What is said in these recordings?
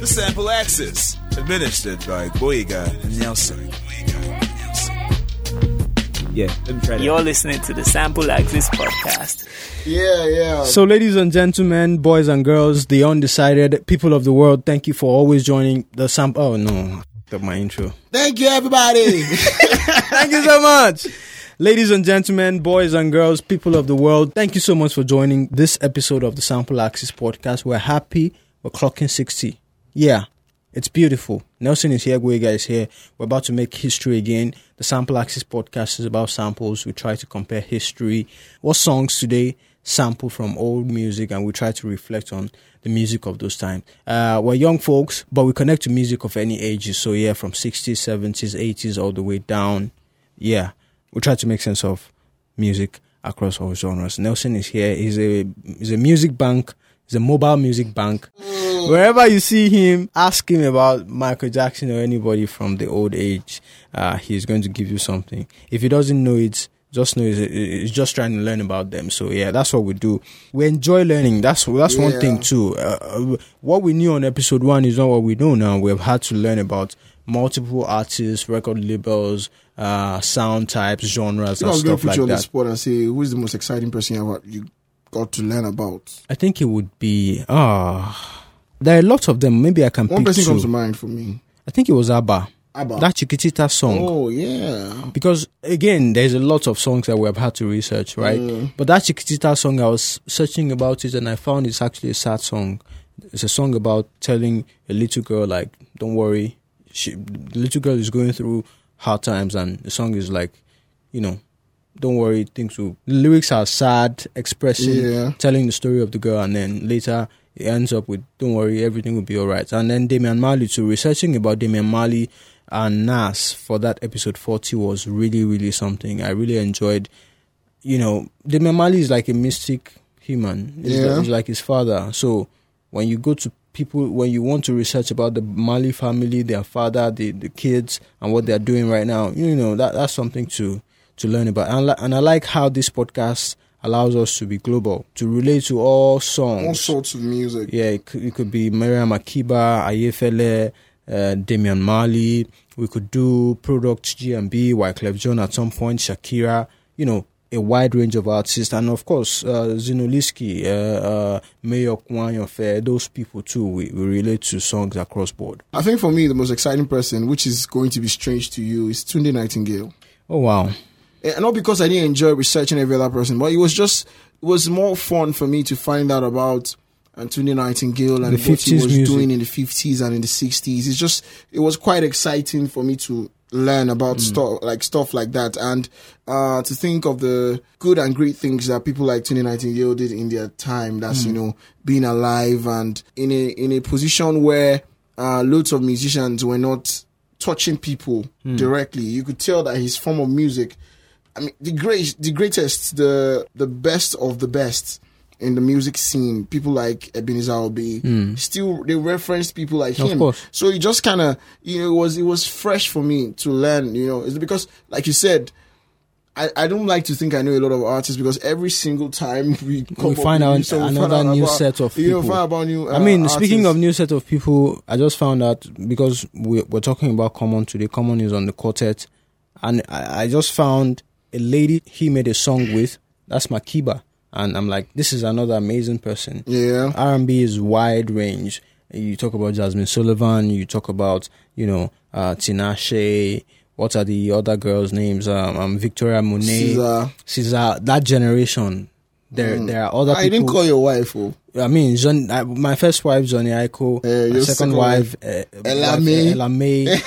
The Sample Axis, administered by Boyega and Nelson. Yeah, let me try that. You're listening to the Sample Axis podcast. Yeah, yeah. So, ladies and gentlemen, boys and girls, the undecided people of the world, thank you for always joining the sample. Oh no, that's my intro. Thank you, everybody. Thank you so much. Ladies and gentlemen, boys and girls, people of the world, thank you so much for joining this episode of the Sample Axis podcast. We're happy. We're clocking 60. Yeah, it's beautiful. Nelson is here, Guega is here. We're about to make history again. The Sample Axis podcast is about samples. We try to compare history. What songs today sample from old music and we try to reflect on the music of those times. Uh, we're young folks, but we connect to music of any ages. So yeah, from 60s, 70s, 80s, all the way down. Yeah, we try to make sense of music across all genres. Nelson is here. He's a he's a music bank. He's a mobile music bank. Wherever you see him, ask him about Michael Jackson or anybody from the old age. Uh, he's going to give you something. If he doesn't know it, just know he's, he's just trying to learn about them. So yeah, that's what we do. We enjoy learning. That's that's one thing too. Uh, uh, what we knew on episode one is not what we know now. We've had to learn about multiple artists, record labels, uh, sound types, genres, I and was going to put you on the spot and say, who is the most exciting person you, ever, you got to learn about? I think it would be ah. there are lots of them. Maybe I can One pick person two. comes to mind for me. I think it was ABBA. Abba. That Chiquitita song. oh, yeah. Because again, there's a lot of songs that we have had to research, right? Mm. But that Chiquitita song, I was searching about it and I found it's actually a sad song. It's a song about telling a little girl, like, don't worry. She, the little girl is going through hard times and the song is like, you know, don't worry, things will. The lyrics are sad, expressing, Yeah. telling the story of the girl, and then later it ends up with, don't worry, everything will be alright. And then Damian Marley, too, researching about Damian Marley and Nas for that episode 40 was really, really something. I really enjoyed, you know, Damian Marley is like a mystic human. He's, Yeah. like, he's like his father. So when you go to people, when you want to research about the Marley family, their father, the, the kids, and what they're doing right now, you know, that that's something to to learn about. And, and I like how this podcast allows us to be global, to relate to all songs. All sorts of music. Yeah, it could, it could be Miriam Makeba, Ayefele, uh, Damian Marley. We could do Product GMB, Wyclef Jean at some point, Shakira, you know, a wide range of artists. And of course, uh, Zinoliski, uh, uh, Mayor Kwanyofe, those people too, we, we relate to songs across board. I think for me, the most exciting person, which is going to be strange to you, is Tunde Nightingale. Oh, wow. And not because I didn't enjoy researching every other person, but it was just it was more fun for me to find out about Anthony Nightingale and what he was music. doing in the fifties and in the sixties. It's just it was quite exciting for me to learn about stuff like stuff like that and uh to think of the good and great things that people like Tony Nightingale did in their time. That's you know being alive and in a in a position where uh loads of musicians were not touching people directly. You could tell that his form of music I mean, the great, the greatest, the the best of the best in the music scene. People like Ebenezer Obey, still they referenced people like Of him. course. So it just kind of, you know, it was it was fresh for me to learn. You know, it's because, like you said. I, I don't like to think I know a lot of artists because every single time we come up find out we another find out new about- set of you know, people. find about new. I uh, mean, speaking of new set of people, I just found out because we, we're talking about Common today. Common is on the quartet, and I, I just found a lady he made a song with. That's Makiba, and I'm like, this is another amazing person. yeah, R&B is wide range. You talk about Jazmine Sullivan. You talk about you know uh, Tinashe. What are the other girls' names? Um, um Victoria Monet, Caesar. Caesar. That generation. There, there are other I people. didn't call your wife. Oh, I mean, John, uh, my first wife, Jhené Aiko. Eh, my second, second wife, uh, Ella wife, May. uh, Ella Mai.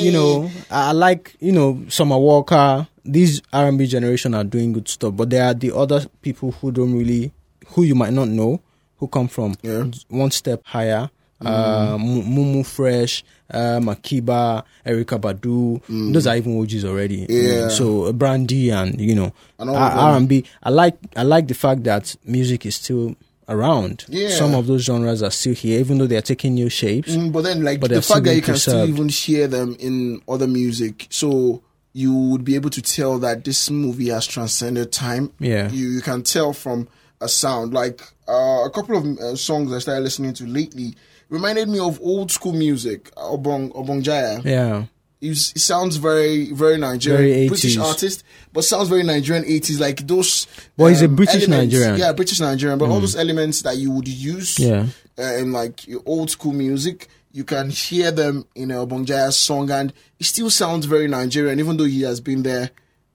you know, I I like, you know, Summer Walker. These R&B generation are doing good stuff, but there are the other people who don't really, who you might not know, who come from Yeah. Mm. one step higher. Uh, Mu- Mumu Fresh, uh, Makiba, Erykah Badu. Those are even OGs already. Mm. Yeah. So uh, Brandy and you know And all R- them. R&B. I like I like the fact that music is still around. Yeah. Some of those genres are still here, even though they are taking new shapes. Mm, but then, like But the fact that you can still even share them in other music, so you would be able to tell that this movie has transcended time. Yeah. you you can tell from a sound. Like uh, a couple of uh, songs I started listening to lately, reminded me of old school music, Obong Obongjayar. Yeah. He's- He sounds very, very Nigerian, Very British 80s. artist, but sounds very Nigerian 80s, like those. Well, he's a um, British elements- Nigerian. Mm. Yeah, British Nigerian, but all those elements that you would use Yeah. uh, in like your old school music, you can hear them in a Obongjayar's song, and it still sounds very Nigerian, even though he has been there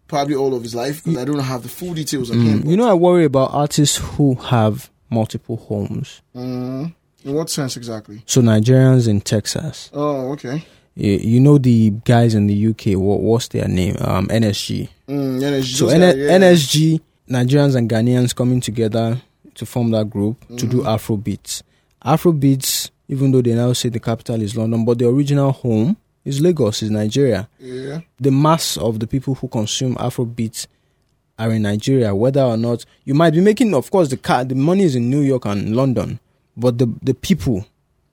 probably all of his life. Because I don't have the full details on him. Mm. You know, I worry about artists who have multiple homes. Mm, in what sense exactly? So Nigerians in Texas. Oh, okay. You, you know the guys in the UK. What what's their name? Um, NSG. Mm, it's So N- yeah. NSG, Nigerians and Ghanaians coming together to form that group to do Afro beats. Afro beats, even though they now say the capital is London, but the original home is Lagos, is Nigeria. Yeah. The mass of the people who consume Afro beats are in Nigeria, whether or not you might be making, of course, the car, the money is in New York and London, but the the people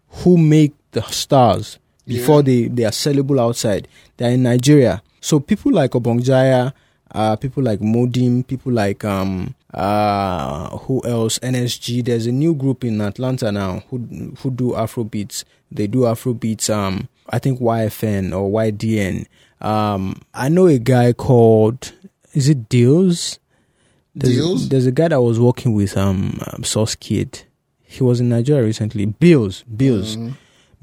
who make the stars before Yeah. they, they are sellable outside, they're in Nigeria. So people like Obongjayar, uh, people like Modim, people like um uh who else NSG. There's a new group in Atlanta now who who do Afro beats. They do Afro beats. Um, I think YFN or YDN. Um, I know a guy called is it Deals? There's, Deals? There's a guy that was working with um, um Source Kid. He was in Nigeria recently. Bills, Bills, Mm-hmm.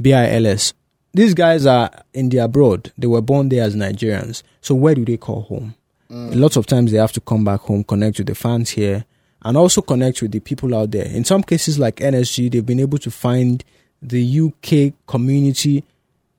B I L S. These guys are in the abroad. They were born there as Nigerians. So where do they call home? Mm. Lots of times they have to come back home, connect with the fans here, and also connect with the people out there. In some cases, like NSG, they've been able to find the UK community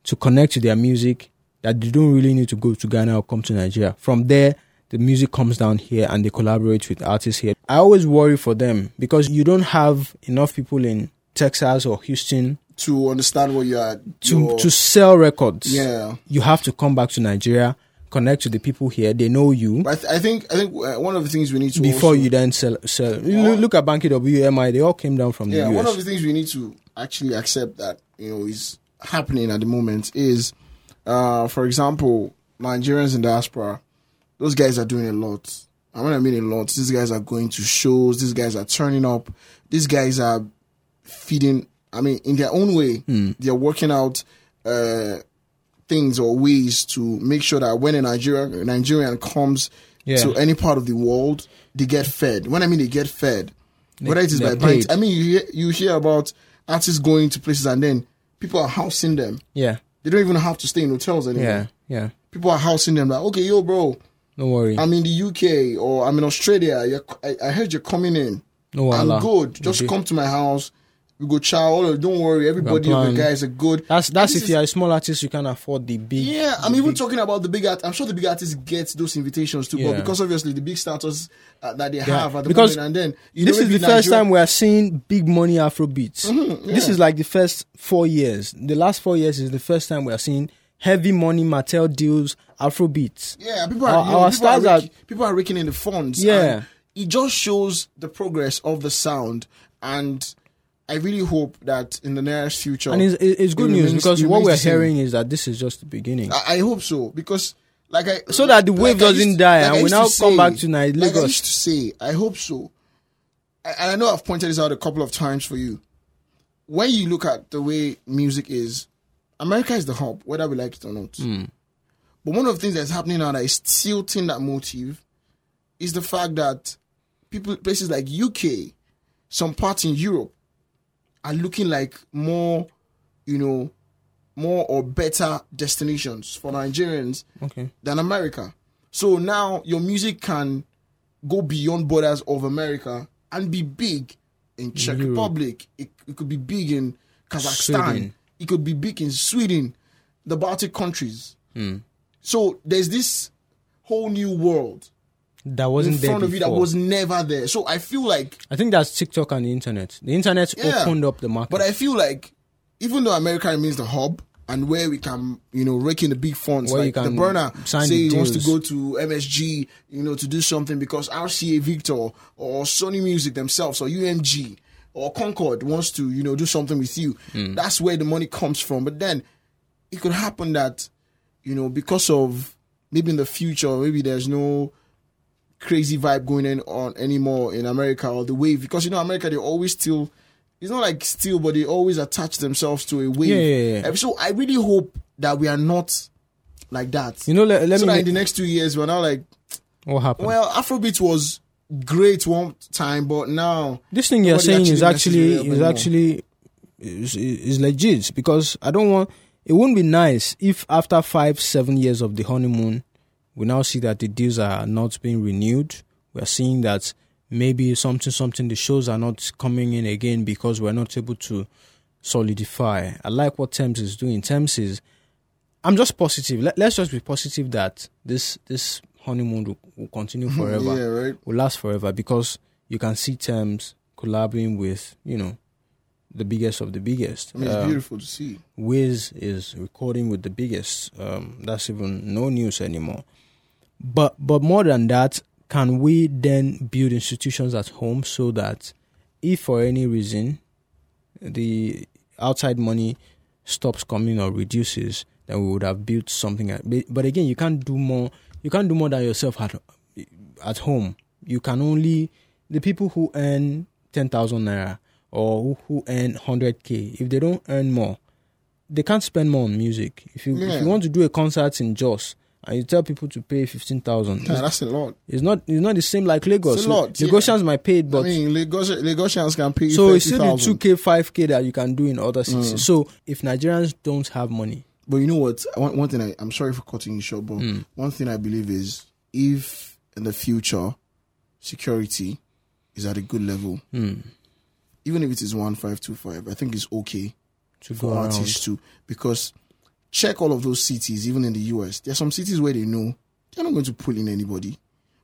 to connect to their music that they don't really need to go to Ghana or come to Nigeria. From there, the music comes down here and they collaborate with artists here. I always worry for them because you don't have enough people in Texas or Houston To understand what you are to to sell records. Yeah. You have to come back to Nigeria, connect to the people here. They know you But I, th- I think I think uh, one of the things we need to before also- you then sell. sell. You look- at Banky WMI. They all came down from the yeah the one US. of the things we need to actually accept that you know is happening at the moment is uh for example nigerians in diaspora those guys are doing a lot I mean, i mean a lot these guys are going to shows these guys are turning up these guys are feeding i mean in their own way Hmm. they're working out uh things or ways to make sure that when a Nigerian Nigerian comes Yeah. to any part of the world, they get fed. When I mean they get fed, whether it is by paid. I mean you hear, you hear about artists going to places and then people are housing them. yeah, They don't even have to stay in hotels anymore. yeah, yeah. People are housing them like, okay, yo, bro, Don't worry. I'm in the UK or I'm in Australia. You're, I, I heard you're coming in. no I'm good. Just Okay. come to my house. We go chow. Oh, Don't worry. Everybody of the guys are good. That's that's This if is- you're a small artist, you can afford the big. Yeah, I'm even big- talking about the big art. I'm sure the big artists get those invitations too, Yeah. but because obviously the big status uh, that they have at the because moment, and then you this is the maybe first Nigeria- time we are seeing big money Afro beats. Mm-hmm, This is like the first four years. The last four years is the first time we are seeing heavy money Mattel deals Afro beats. Yeah, people are, Our- you know, our people, are stars are- people are raking in the funds. Yeah. it just shows the progress of the sound, and I really hope that in the nearest future, And it's, it's good it news remains- because what we're hearing is that this is just the beginning. I, I hope so because. Like I, So that the wave I doesn't die like and we now to come say- back to Ni- Like I used to say, I hope so. I- And I know I've pointed this out a couple of times for you. When you look at the way music is, America is the hub, whether we like it or not. Hmm. But one of the things that's happening now that is tilting that motive is the fact that people, places like UK, some parts in Europe, are looking like more, you know, more or better destinations for Nigerians Okay. than America. So now your music can go beyond borders of America and be big in Czech Europe. Republic. It, it could be big in Kazakhstan. Sweden. It could be big in Sweden, the Baltic countries. Hmm. So there's this whole new world That wasn't there front of you that was never there. So I feel like I think that's TikTok and the internet. The internet Yeah. opened up the market. But I feel like even though America remains the hub and where we can, you know, rake in the big funds, Where you like the burner say he wants to go to MSG, you know, to do something because RCA Victor or Sony Music themselves or UMG or Concord wants to, you know, do something with you. Hmm. That's where the money comes from. But then it could happen that, you know, because of maybe in the future, maybe there's no crazy vibe going on anymore in America or the wave because you know America they always still it's not like steel, but they always attach themselves to a wave. Yeah, yeah, yeah. So I really hope that we are not like that. You know, let, let so me. that in the next two years we're not like, what happened? well, Afrobeat was great one time, but now this thing you're saying is actually actually messes with it is actually is, is legit because I don't want. It wouldn't be nice if after five seven years of the honeymoon, we now see that the deals are not being renewed. We are seeing that maybe something something the shows are not coming in again because we're not able to solidify. I like what Tems is doing. Tems is. I'm just positive. Let, let's just be positive that this this honeymoon will, will continue forever yeah, right. will last forever because you can see Tems collabing with you know the biggest of the biggest. I mean, it's Um, beautiful to see. Wiz is recording with the biggest. Um, that's even no news anymore. But but more than that, can we then build institutions at home so that if for any reason the outside money stops coming or reduces, then we would have built something. But- again, you can't do more. You can't do more than yourself at at home. You can only the people who earn ten thousand naira or who, who earn hundred k. If they don't earn more, they can't spend more on music. If you if you want to do a concert in Jos and you tell people to pay fifteen thousand, Yeah, that's a lot. it's not it's not the same like Lagos. It's a lot, yeah. Lagosians might pay it, but I mean, Lagos, Lagosians can pay you so it's still the two k, five k that you can do in other cities. Mm. So if Nigerians don't have money, But you know what? One, one thing I, I'm sorry for cutting you short, but Mm. one thing I believe is if in the future security is at a good level, hmm, even if it is one five two five, I think it's okay to for go artists to Because check all of those cities, even in the US, there are some cities where they know they're not going to pull in anybody,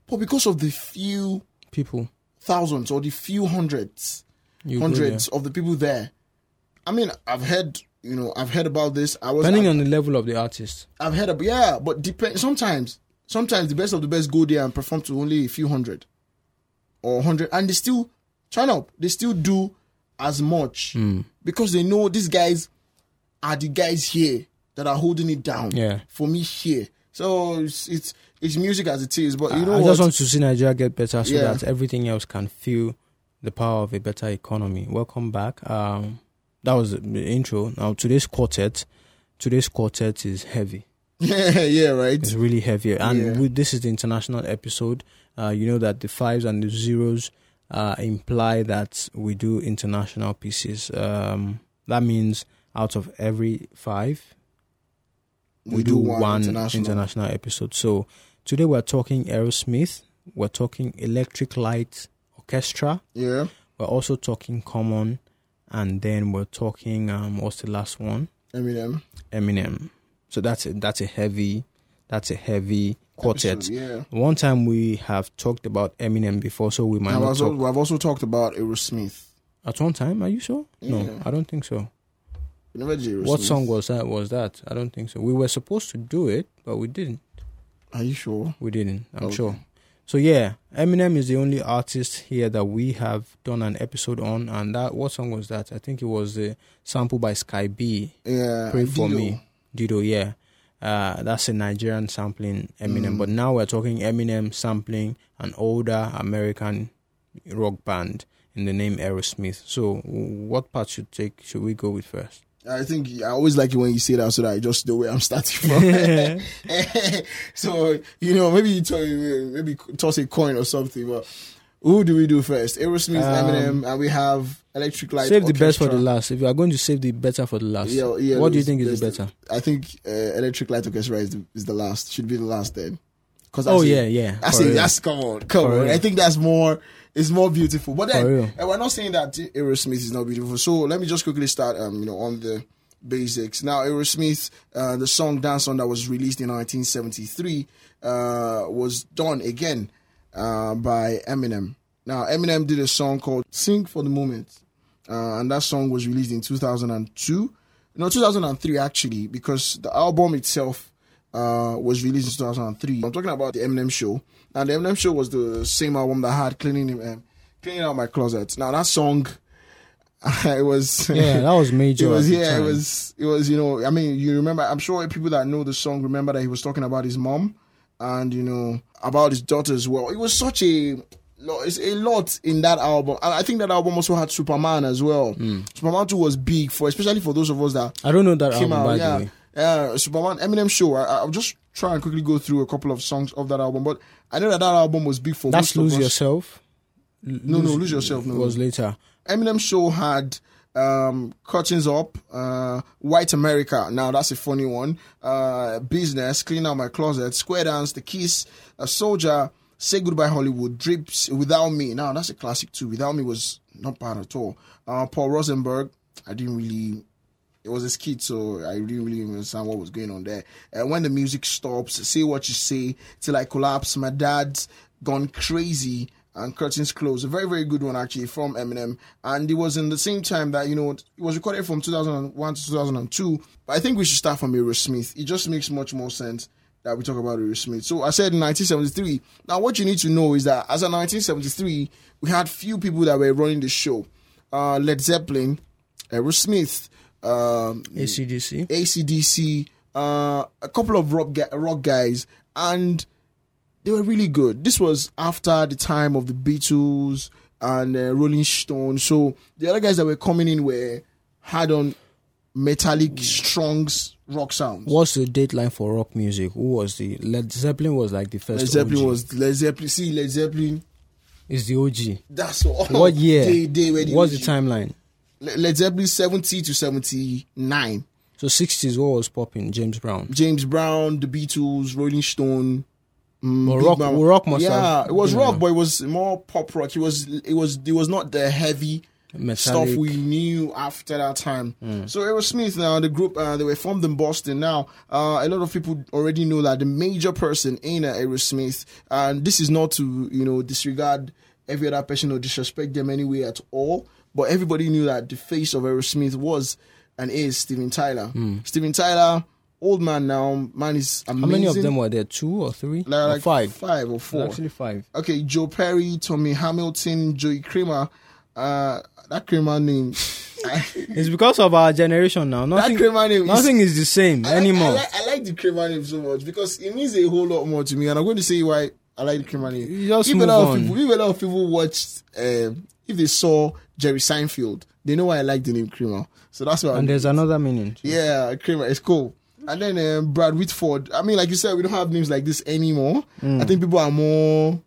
but because of the few people, thousands or the few hundreds, you go hundreds of the people there. I mean, I've heard, you know, I've heard about this. I was depending I- on the level of the artist. I've heard of yeah, but depend sometimes sometimes the best of the best go there and perform to only a few hundred or hundred and they still turn up. They still do as much Hmm. because they know these guys are the guys here that are holding it down Yeah. for me here. So it's it's, it's music as it is, but you know I what? just want to see Nigeria get better so Yeah. that everything else can feel the power of a better economy. Welcome back. Um, that was the intro. Now today's quartet, today's quartet is heavy. yeah, yeah, right. It's really heavy, and Yeah. this is the international episode. Uh, you know that the fives and the zeros uh, imply that we do international pieces. Um, that means out of every five, we, do, one, international. episode. So today we're talking Aerosmith. We're talking Electric Light Orchestra. Yeah, We're also talking Common, and then we're talking um, what's the last one? Eminem. Eminem. So that's a that's a heavy that's a heavy quartet. Episode, yeah. One time we have talked about Eminem before, so we might I've also, talk I've also talked about Aerosmith. at one time. Are you sure? Yeah. No, I don't think so. Never. What song was that? Was that? I don't think so. We were supposed to do it, but we didn't. Are you sure? We didn't. I'm Okay. sure. So yeah, Eminem is the only artist here that we have done an episode on, and that what song was that? I think it was the sample by Sky B. Yeah. Pray for Dido. me, Dido. Yeah, uh, that's a Nigerian sampling Eminem, Mm. but now we're talking Eminem sampling an older American rock band in the name Aerosmith. So, what part should take? Should we go with first? I think I always like it when you say that so that I just know where I'm starting from. so you know, maybe you toss, maybe toss a coin or something. But who do we do first? Aerosmith, Um, Eminem, and we have Electric Light. save the best for the last. If you are going to save the better for the last, Yeah, yeah, what do you think is there's better? I think uh, Electric Light Orchestra is the, is the last. Should be the last then. Because Oh yeah, yeah. That's for it. That's come on, come For on. real. I think that's more. It's more beautiful. But then, and we're not saying that Aerosmith is not beautiful. So let me just quickly start. Um, you know, on the basics. Now, Aerosmith, uh, the song "Dream On" that was released in 1973, uh, was done again uh, by Eminem. Now, Eminem did a song called "Sing for the Moment," uh, and that song was released in 2002. No, 2003 actually, because the album itself uh, was released in 2003. I'm talking about the Eminem Show. And the Eminem Show was the same album that had cleaning um, cleaning out my closet. Now that song, it was Yeah, that was major. it was yeah, it was it was you know. I mean, you remember? I'm sure people that know the song remember that he was talking about his mom and you know about his daughter as well. It was such a it's a lot in that album. And I think that album also had Superman as well. Superman 2 was big for, especially for those of us that I don't know that came album out. by yeah, yeah. Superman, Eminem Show. I, I'll just try and quickly go through a couple of songs of that album. But I know that that album was big for That's most Lose of us. Yourself. No, no, Lose Yourself. No, It was later. Eminem Show had um, Curtains Up, uh, White America. Now that's a funny one. Uh, Business, Clean Out My Closet, Square Dance, The Kiss, A Soldier, Say Goodbye Hollywood, Drips, Without Me. Now that's a classic too. Without Me was not bad at all. Uh, Paul Rosenberg, I didn't really. It was a skit, so I didn't really understand what was going on there. And when the music stops, say what you say till I collapse. My dad's gone crazy and curtains closed. A very very good one actually from Eminem, and it was in the same time that you know it was recorded from 2001 to 2002. But I think we should start from Aerosmith. It just makes much more sense that we talk about Aerosmith. So I said 1973. Now what you need to know is that as of 1973, we had few people that were running the show. Uh, Led Zeppelin, Aerosmith, um, ACDC. ACDC, uh, a couple of rock, rock guys, and they were really good. This was after the time of the Beatles and uh, Rolling Stone. So the other guys that were coming in were had on metallic, strong rock sounds. What's the deadline for rock music? Who was the Led Zeppelin was like the first. Led Zeppelin OG. was Led Zeppelin. See, Led Zeppelin. is the OG. That's what. What year? They, they the What's the timeline? Le- Led Zeppelin seventy to seventy nine. So sixties, what was popping? James Brown. James Brown, the Beatles, Rolling Stone. mm, Big rock, Bang. rock must yeah, have it was rock, around. but it was more pop rock. It was it was it was not the heavy Metallic. stuff we knew after that time. So Aerosmith now the group uh, they were formed in Boston. Now uh, a lot of people already know that the major person in Aerosmith, and this is not to you know disregard every other person or disrespect them anyway at all. But everybody knew that the face of Aerosmith was and is Steven Tyler. Steven Tyler, old man now, man is amazing. How many of them were there? Two or three? Like, or like five. five or four. Actually, five. Okay, Joe Perry, Tommy Hamilton, Joey Kramer. Uh, that Kramer name. It's because of our generation now. Nothing, Kramer name is- nothing is the same I like- anymore. I like, I like the Kramer name so much because it means a whole lot more to me, and I'm going to say why I like the name. You just if move a lot on. of people, if a lot of people watched, um, if they saw Jerry Seinfeld, they know why I like the name Kramer. So that's why. and I'm, there's another meaning. yeah, Kramer, it's cool. And then um, Brad Whitford. I mean, like you said, we don't have names like this anymore. I think people are more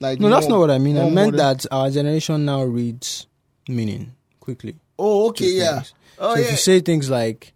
like. Mm. No, that's not what I mean. I meant modern. that our generation now reads meaning quickly. Oh, okay, yeah. things. Oh, so yeah. if you say things like,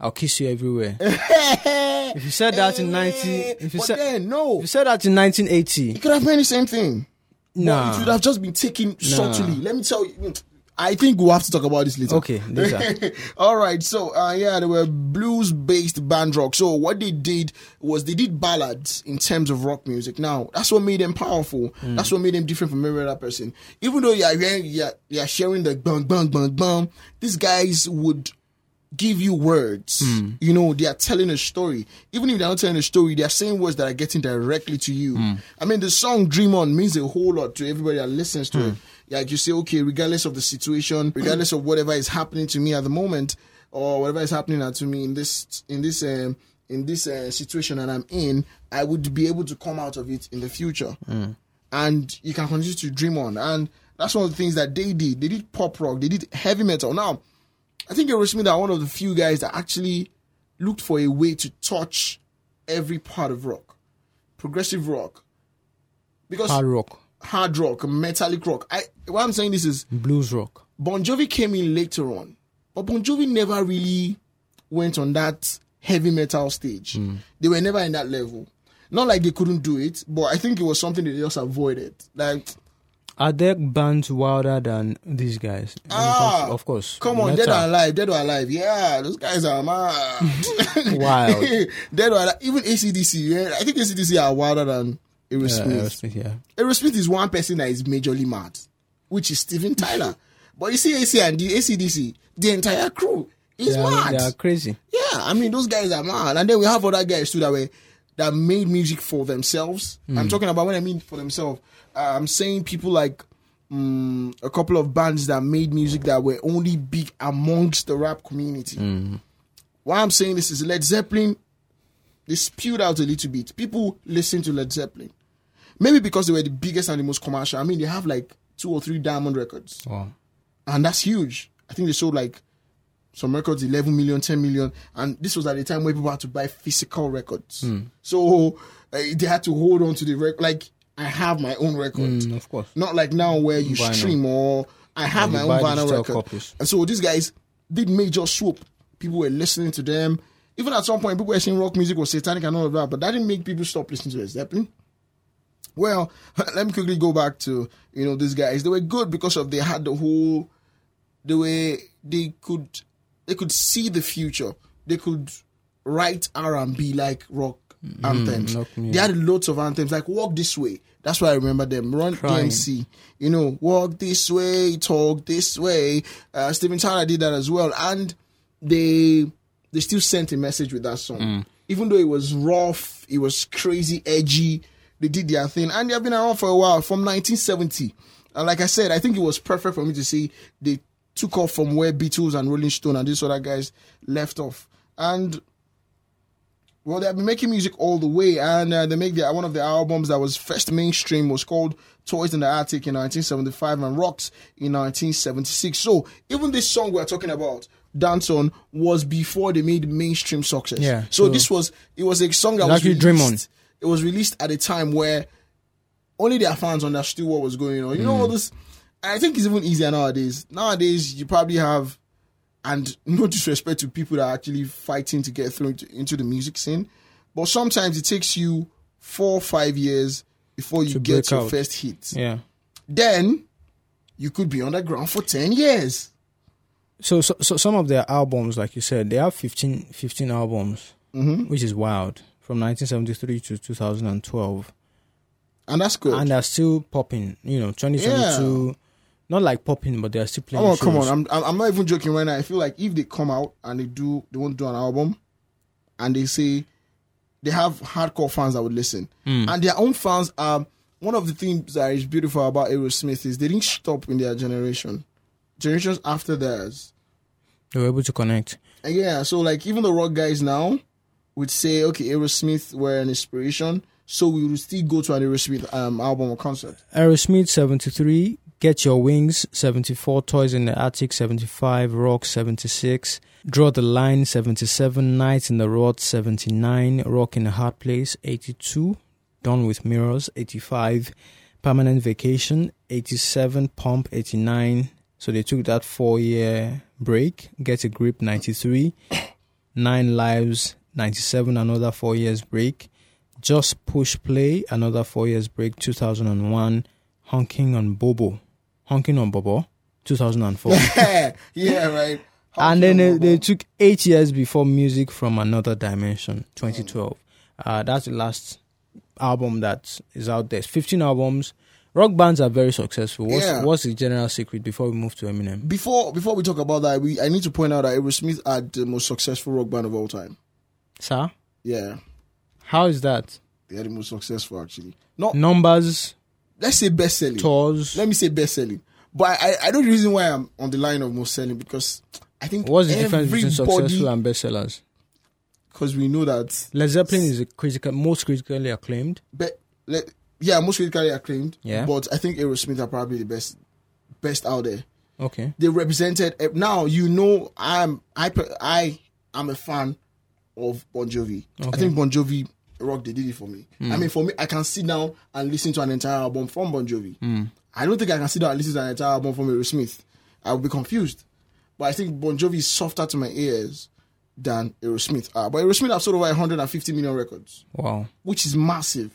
"I'll kiss you everywhere," if you said that in 19, if you but said, then no, if you said that in 1980, it could have meant the same thing. But nah. it would have just been taken subtly. Let me tell you. I think we'll have to talk about this later. Okay, later. All right. So, uh, yeah, they were blues based band rock. So, what they did was they did ballads in terms of rock music. Now, that's what made them powerful. That's what made them different from every other person. Even though you're, you're, you're sharing the bang, bang, bang, bang, these guys would give you words. You know, they are telling a story. Even if they're not telling a story, they are saying words that are getting directly to you. I mean, the song Dream On means a whole lot to everybody that listens to it. Like you say, okay, regardless of the situation, regardless of whatever is happening to me at the moment, or whatever is happening to me in this in this um, in this uh, situation that I'm in, I would be able to come out of it in the future. And you can continue to dream on. And that's one of the things that they did. They did pop rock, they did heavy metal. Now, I think Aerosmith are one of the few guys that actually looked for a way to touch every part of rock, progressive rock, because hard rock, hard, rock, metallic rock. I what I'm saying this is blues rock. Bon Jovi came in later on, but Bon Jovi never really went on that heavy metal stage. Hmm. They were never in that level. Not like they couldn't do it, but I think it was something they just avoided. Like Are there bands wilder than these guys? When it comes Ah, of course. Come on, metal. Dead or Alive, Dead or Alive. Yeah, those guys are mad. Wild. Dead or Alive. Even ACDC, yeah, I think ACDC are wilder than Yeah, Aerosmith. Aerosmith, yeah. Aerosmith is one person that is majorly mad, which is Steven Tyler. but you see AC and the ACDC, the entire crew is are, mad. they are crazy. Yeah, I mean those guys are mad, and then we have other guys too that were that made music for themselves. I'm talking about when I mean for themselves. Uh, I'm saying people like um, a couple of bands that made music that were only big amongst the rap community. Why I'm saying this is Led Zeppelin. They spewed out a little bit. People listen to Led Zeppelin. maybe because they were the biggest and the most commercial. I mean, they have like two or three diamond records, Wow. and that's huge. I think they sold like some records 11 million, 10 million, and this was at a time where people had to buy physical records. So uh, they had to hold on to the record. Like I have my own record, Mm, of course. not like now where you Vinyl. stream or I have my own vinyl record. copies. And so these guys did major swoop. People were listening to them. Even at some point, people were saying rock music was satanic and all of that, but that didn't make people stop listening to Led Zeppelin. Well, let me quickly go back to you know these guys. They were good because of they had the whole the way they could they could see the future. They could write R and B like rock anthems. rock. They had lots of anthems like "Walk This Way." That's why I remember them. Run Crying. DMC. You know, "Walk This Way," "Talk This Way." Uh, Steven Tyler did that as well, and they they still sent a message with that song, even though it was rough, it was crazy, edgy. They did their thing, and they have been around for a while from 1970. And like I said, I think it was perfect for me to see they took off from where Beatles and Rolling Stone and these other guys left off. And well, they've been making music all the way, and uh, they make their one of the albums that was first mainstream was called "Toys in the Attic" in 1975 and "Rocks" in 1976. So even this song we're talking about, "Dream On," was before they made mainstream success. Yeah, So, so- this was it was a song that was actually Dream On. released- It was released at a time where only their fans understood what was going on. You know all this. I think it's even easier nowadays. Nowadays, you probably have, and no disrespect to people that are actually fighting to get through into, into the music scene, but sometimes it takes you four or five years before you get your out. first hit. Yeah. Then you could be underground for ten years. So, so, so some of their albums, like you said, they have 15, 15 albums, mm-hmm. which is wild, from 1973 to 2012. And that's good. And they're still popping, you know, 2022. Not like popping, but they're still playing. Oh, come on. shows. I'm, I'm not even joking right now. I feel like if they come out and they do, they want to do an album and they say they have hardcore fans that would listen. And their own fans are, one of the things that is beautiful about Aerosmith is they didn't stop in their generation. Generations after theirs. They were able to connect. And yeah, so like even the rock guys now would say, okay, Aerosmith were an inspiration. So we will still go to an Aerosmith um, album or concert. Aerosmith 73, Get Your Wings 74, Toys in the Attic 75, Rock 76, Draw the Line 77, Night in the Ruts 79, Rock in a Hard Place 82, Done with Mirrors 85, Permanent Vacation 87, Pump 89. So they took that four year break. Get a Grip 93, Nine Lives 97, another four years break. Just Push Play, another four years break, 2001. Honking on Bobo. Honking on Bobo, 2004. yeah, right. and then they, they took eight years before Music from Another Dimension, 2012. Uh, that's the last album that is out there. 15 albums. Rock bands are very successful. What's, Yeah. what's the general secret before we move to Eminem? before before we talk about that, we I need to point out that Aerosmith are the most successful rock band of all time. Sir, Yeah, how is that? they are the most successful actually. Not Numbers, let's say best selling. tours. Let me say best selling. But I I know the reason why I'm on the line of most selling because I think What's the difference between successful and bestsellers? because we know that Led Zeppelin is a critical, most critically acclaimed. But le, yeah most critically acclaimed. Yeah. but I think Aerosmith are probably the best best out there. Okay. they represented eh, now you know i'm i i am a fan of bon jovi i think bon jovi rock they did it for me i mean for me i can sit down and listen to an entire album from bon jovi i don't think i can sit down and listen to an entire album from aerosmith i would be confused but i think bon jovi is softer to my ears than aerosmith are but aerosmith have sold over 150 million records Wow. which is massive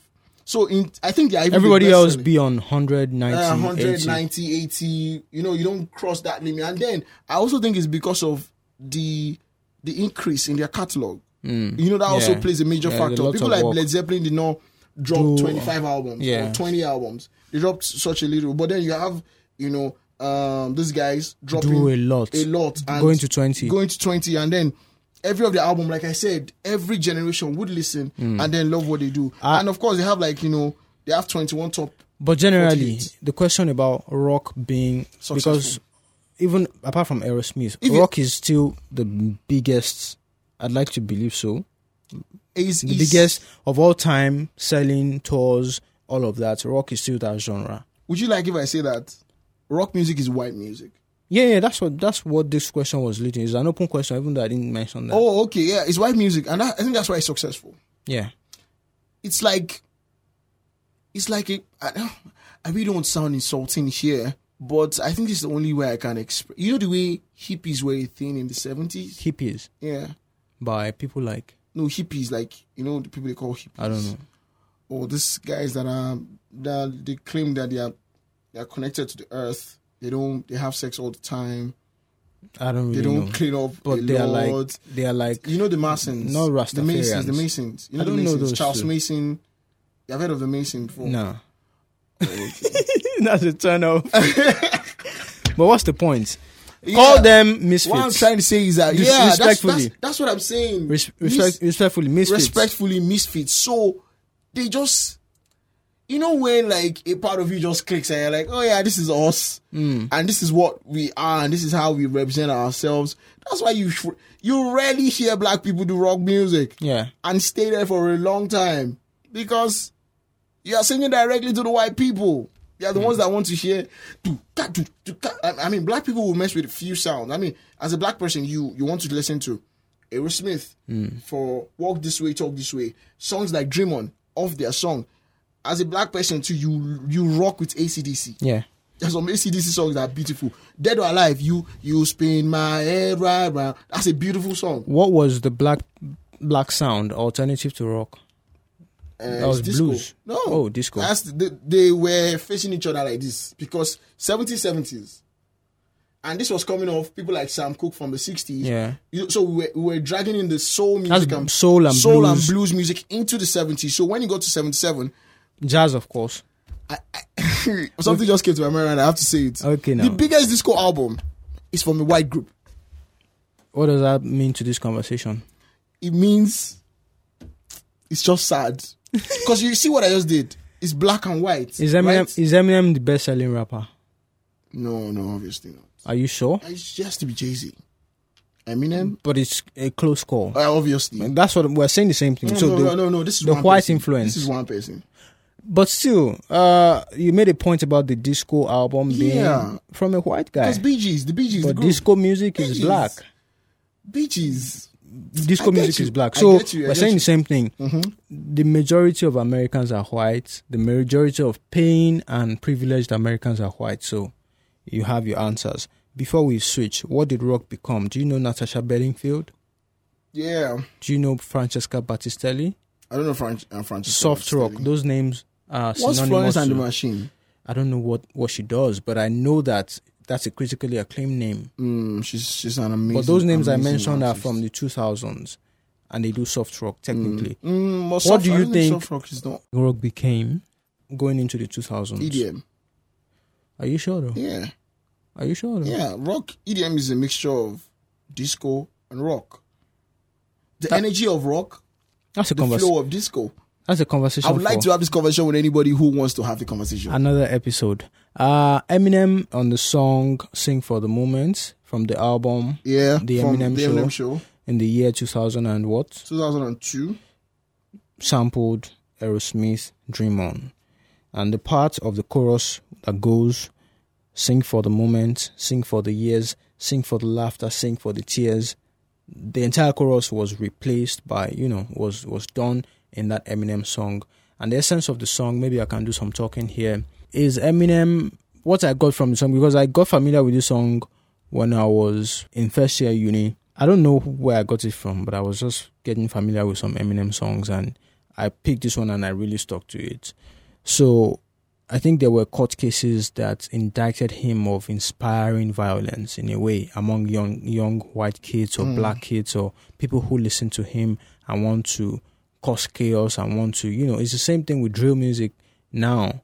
so in i think they are the Everybody else selling. be on 100, 90, Uh, 80. 190, 80, you know, you don't cross that limit. And then I also think it's because of the the increase in their catalog. You know, that also Mm. Plays a major Yeah, factor. People like work. Led Zeppelin did not drop Do- 25 albums yeah. or 20 albums. They dropped such a little. But then you have, you know, um, these guys dropping Do a lot. a lot. And Going to 20. Going to 20. And then every of the album, like I said, every generation would listen Mm. and then love what they do. I- and of course, they have like, you know, they have 21 top But generally, 48. the question about rock being Successful. because even apart from Aerosmith, If rock is still the biggest. I'd like to believe so. is The is- biggest of all time selling tours, all of that, rock is still that genre. Would you like if I say that rock music is white music? Yeah, yeah, that's what that's what this question was leading. It's an open question, even though I didn't mention that. Oh, okay, yeah, it's white music, and that, I think that's why it's successful. Yeah, It's like, it's like a, I, I really don't sound insulting here, but I think it's the only way I can express. You know the way hippies were a thing in the seventies. hippies Yeah, by people like no hippies like you know the people they call hippies. I don't know. or these guys that are that they claim that they are they are connected to the earth. They don't they have sex all the time. I don't They don't know. clean up. But they are like they are like you know the Masons, No the Masons, the Masons. You know I don't the know Masons. those Charles two. Mason. I've heard of the Mason before. no. Oh, That's a turn off. but what's the point? Call them misfits. What I'm trying to say is that Dis- yeah, that's, respectfully. that's, that's what I'm saying. Res- Mis- respectfully, misfits. respectfully misfits. So they just, you know, when like a part of you just clicks and you're like, oh yeah, this is us, Hmm. and this is what we are, and this is how we represent ourselves. That's why you sh- you rarely hear black people do rock music Yeah. and stay there for a long time because you are singing directly to the white people. They are the ones hmm. that want to hear. Do, ka, do, do. I mean, black people will mess with a few sounds. I mean, as a black person, you you want to listen to Aerosmith hmm. for "Walk This Way, Talk This Way." Songs like "Dream On" off their song. As a black person, too, you you rock with ACDC. Yeah. There's some ACDC songs that are beautiful. Dead or Alive, you you spin my head right round. That's a beautiful song. What was the black black sound alternative to rock? Uh, That was disco. blues. No. Oh, disco. They, they were facing each other like this because 70s, 70s. And this was coming off people like Sam Cooke from the 60s. Yeah. So we were, we were dragging in the soul music and soul and soul blues. and blues music into the 70s. So when you go to 77, Jazz, of course. something just came to my mind and I have to say it. Okay, now. The biggest disco album is from a white group. What does that mean to this conversation? It means it's just sad. Because you see what I just did? It's black and white. Is Eminem right? is Eminem the best selling rapper? No, no, obviously not. Are you sure? It's just to be Jay Z. Eminem? But it's a close call. Uh, obviously. And that's what we're saying the same thing. No, so no, the, no, no, no. This is the one white person. influence. This is one person. But still, uh, you made a point about the disco album being Yeah. from a white guy. That's Bee Gees. The Bee Gees. the But disco music is Bee Gees. black. Bee Gees. Disco music you. is black. So you, we're saying you. the same thing. The majority of Americans are white. The majority of paying and privileged Americans are white. So you have your answers. Before we switch, what did rock become? Do you know Natasha Bedingfield? Yeah. Do you know Francesca Battistelli? I don't know Fran- uh, Francis. Soft rock. Those names are What's synonymous. Florence and the Machine? I don't know what, what she does, but I know that that's a critically acclaimed name. Mm, she's she's an amazing. But those names I mentioned are from the 2000s, and they do soft rock technically. Mm, but What soft- do you don't think- Soft rock is not Rock became going into the 2000s. EDM. Are you sure though? Yeah, Are you sure though? yeah. Rock EDM is a mixture of disco and rock. The energy of rock, That's a the flow of disco. That's a conversation. I would like to have this conversation with anybody who wants to have the conversation. another episode. Uh, Eminem on the song "Sing for the Moment" from the album yeah, The Eminem the Show. Eminem Show, in the year 2000 and what 2002. sampled Aerosmith "Dream On," and the part of the chorus that goes "Sing for the moment, sing for the years, sing for the laughter, sing for the tears." The entire chorus was replaced by, you know, was was done in that Eminem song. And the essence of the song, maybe I can do some talking here, is Eminem. What I got from the song because I got familiar with this song when I was in first year uni. I don't know where I got it from, but I was just getting familiar with some Eminem songs and I picked this one and I really stuck to it. So I think there were court cases that indicted him of inspiring violence in a way among young young white kids or hmm. black kids or people who listen to him and want to cause chaos and want to you know it's the same thing with drill music now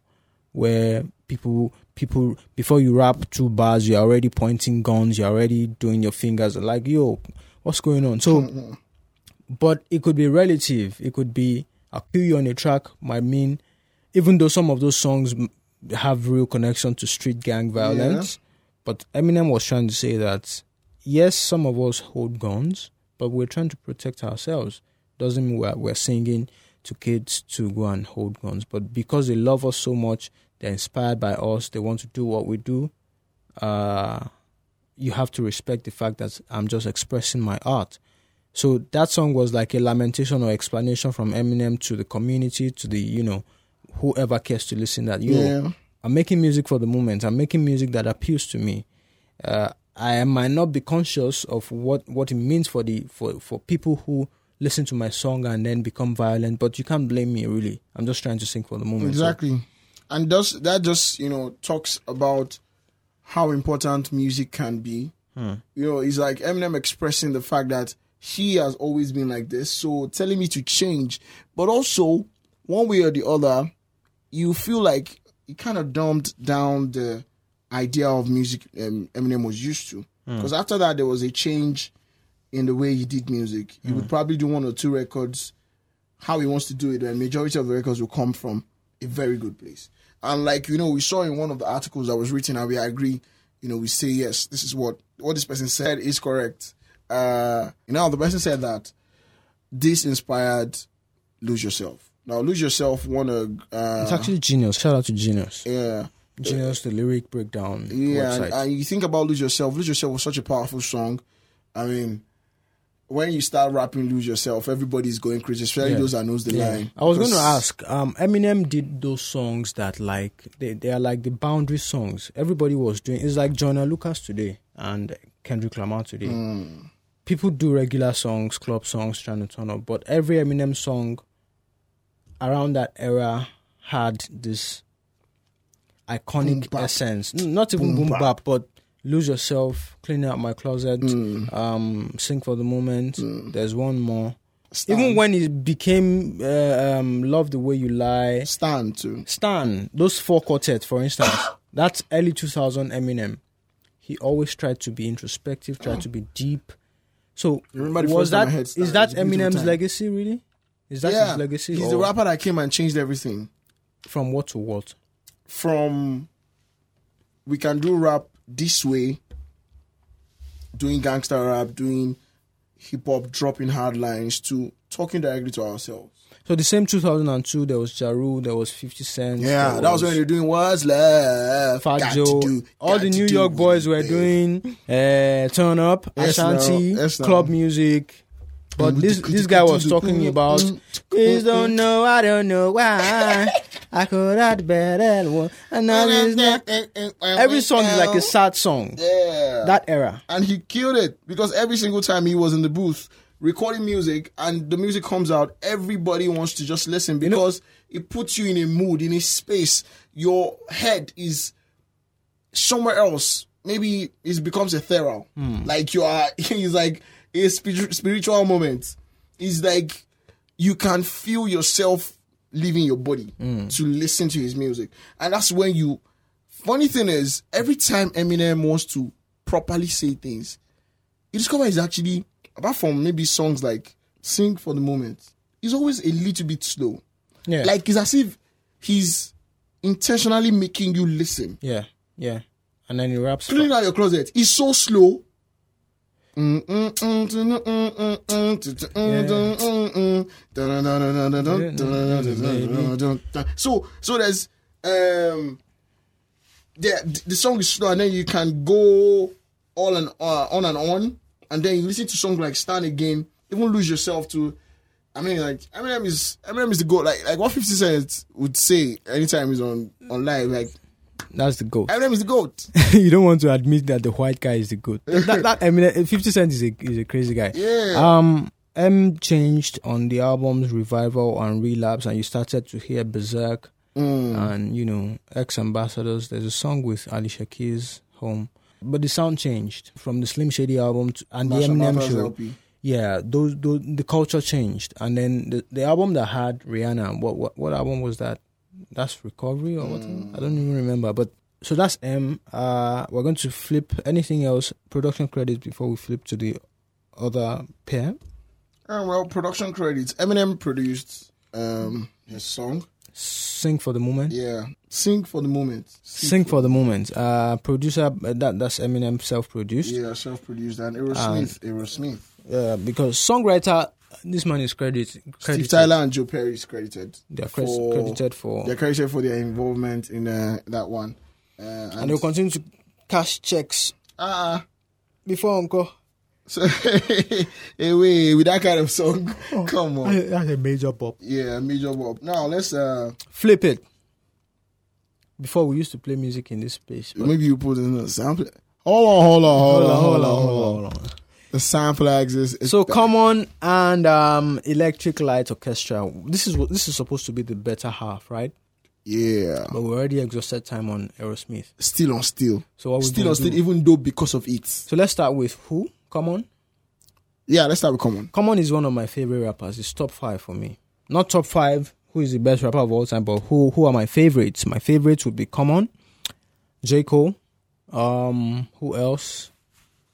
where people people before you rap two bars you're already pointing guns you're already doing your fingers like yo what's going on? So mm-hmm. but it could be relative. It could be i'll kill you on a track might mean even though some of those songs have real connection to street gang violence but eminem was trying to say that yes some of us hold guns but we're trying to protect ourselves doesn't mean we're, we're singing to kids to go and hold guns. But because they love us so much, they're inspired by us. They want to do what we do. Uh, you have to respect the fact that I'm just expressing my art. So that song was like a lamentation or explanation from Eminem to the community, to the you know, whoever cares to listen. That you know, Yeah. I'm making music for the moment. I'm making music that appeals to me. Uh, I might not be conscious of what, what it means for the for, for people who listen to my song and then become violent, but you can't blame me really. I'm just trying to sing for the moment. So- Exactly. And thus, that just, you know, talks about how important music can be. Hmm. You know, it's like Eminem expressing the fact that he has always been like this, so telling me to change. But also, one way or the other, you feel like he kind of dumbed down the idea of music um, Eminem was used to. Because after that, there was a change in the way he did music. He would probably do one or two records how he wants to do it, and majority of the records will come from a very good place. And like you know, we saw in one of the articles that was written, and we agree. You know, we say yes, this is what what this person said is correct. Uh, you know, the person said that this inspired "Lose Yourself." Now, "Lose Yourself" won a uh, It's actually Genius. Shout out to Genius. yeah. Genius, the lyric breakdown Yeah, and, and you think about "Lose Yourself." "Lose Yourself" was such a powerful song. I mean, when you start rapping "Lose Yourself," everybody's going crazy, especially Yeah. those that knows the Yeah. line. I was going to ask. Um, Eminem did those songs that like they, they are like the boundary songs. Everybody was doing. It's like Joyner Lucas today and Kendrick Lamar today. Hmm. People do regular songs, club songs, trying to turn up. But every Eminem song around that era had this iconic Boom essence. Not even Boom boom, bap. bap, but lose yourself, clean out my closet, Mm. um, sing for the moment. There's one more. Stan. Even when it became uh, um, Love the Way You Lie, Stan too. Stan, those four quartets, for instance, that's early 2000 Eminem. He always tried to be introspective, tried to be deep. So, You remember the was first time I that Stan, is that it was a beautiful Eminem's legacy really? Is that yeah, his legacy? he's the rapper that came and changed everything. From what to what? From we can do rap this way, doing gangster rap, doing hip hop, dropping hard lines, to talking directly to ourselves. So the same 2002, there was Ja Rule, there was 50 Cent. Yeah, that was when they're doing what's left. Fat Joe. do, All the New York boys were doing uh, turn up, Yes. Ashanti, Yes, now. club music. But this this guy was talking about mm, please don't know, I don't know why I could have better one. And now it's eh, not. Eh, eh, every song is like a sad song. Yeah. That era. and he killed it because every single time he was in the booth recording music and the music comes out, everybody wants to just listen because it puts you in a mood, in a space. Your head is somewhere else. Maybe it becomes ethereal. Hmm. Like you are, he's like a spiritual moment. It's like you can feel yourself leaving your body mm. to listen to his music. And that's when you funny thing is, every time Eminem wants to properly say things, you discover he's actually, apart from maybe songs like Sing for the Moment, he's always a little bit slow. Yeah. Like it's as if he's intentionally making you listen. yeah, yeah. And then he raps. Clean out your closet. He's so slow. So so there's um the the song is slow and then you can go all and uh, on and on and then you listen to songs like Stand Again, even lose yourself to I mean like Eminem is Eminem is the goat. Like like what 50 Cent would say anytime he's on on live like That's the goat. Eminem is the goat. you don't want to admit that the white guy is the goat. that, that Eminem, 50 Cent is a is a crazy guy. Yeah. Um, M changed on the albums Revival and Relapse, and you started to hear Berserk and you know X Ambassadors. There's a song with Alicia Keys, Home, but the sound changed from the Slim Shady album to, and the Marshall Eminem show. LP. Yeah, those, those the culture changed, and then the, the album that had Rihanna. What what what album was that? That's Recovery or what? I don't even remember. But so that's M. Uh, we're going to flip anything else production credits before we flip to the other pair. Uh, well, production credits. Eminem produced um his song. Sing for the moment. Yeah, sing for the moment. Sing for the moment. Uh, producer uh, that that's Eminem self-produced. Yeah, self-produced and Aerosmith. Aerosmith. Yeah, because songwriter this man is credited. Steve. Tyler and Joe Perry is credited. They are cre- for- credited for, They're credited for their involvement in uh, that one. Uh, and and they'll continue to cash checks ah, before Uncle. so hey, wait, with that kind of song, Oh. come on. That's a major pop. Yeah, a major Bob. Now let's uh Flip it. Before we used to play music in this space. maybe you put in a sample. Hold on, hold on, hold, on, hold on, hold on. on. The sample exists. So Common and um, Electric Light Orchestra. This is what this is supposed to be the better half, right? yeah, But we already exhausted time on Aerosmith. still on still, So what still on still, even though because of it. So let's start with who? Common. Yeah, let's start with common. Common is one of my favorite rappers. It's top five for me. Not top five. Who is the best rapper of all time? But who who are my favorites? My favorites would be Common, J Cole. Um, who else?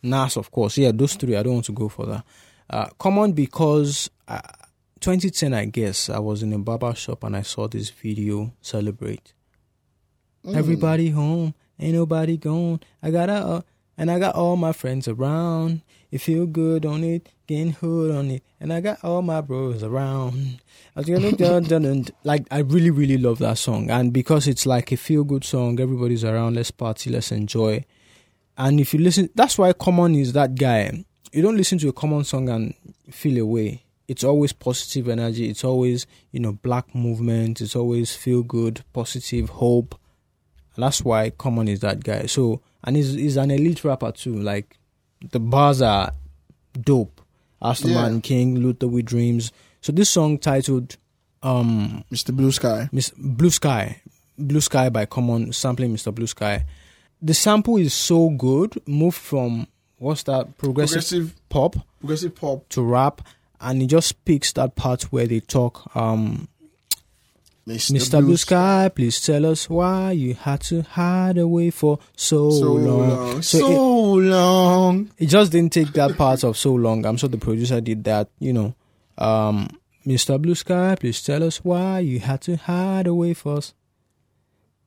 Nas, of course. Yeah, those three. I don't want to go for that. Uh, Common because uh, 2010, I guess, I was in a barber shop and I saw this video celebrate. Everybody home, ain't nobody gone. I got a, uh, and I got all my friends around. It feel good on it, getting hood on it, and I got all my bros around. I was gonna dun, dun, dun. like I really really love that song, and because it's like a feel good song, everybody's around. Let's party, let's enjoy. And if you listen, that's why Common is that guy. You don't listen to a Common song and feel away. It's always positive energy. It's always you know black movement. It's always feel good, positive, hope. And that's why Common is that guy. So and he's he's an elite rapper too. Like the bars are dope. Aston Yeah. Martin King, Luther with Dreams. So this song titled um Mr. Blue Sky. Miss Blue Sky. Blue Sky by Common sampling Mr. Blue Sky. The sample is so good, moved from what's that progressive, Progressive, pop progressive pop. to rap and it just picks that part where they talk um Mr. Blue Sky, please tell us why you had to hide away for so, So long. long, So so, it- long. it just didn't take that part of so long. I'm sure the producer did that, you know. Um, Mr. Blue Sky, please tell us why you had to hide away for us.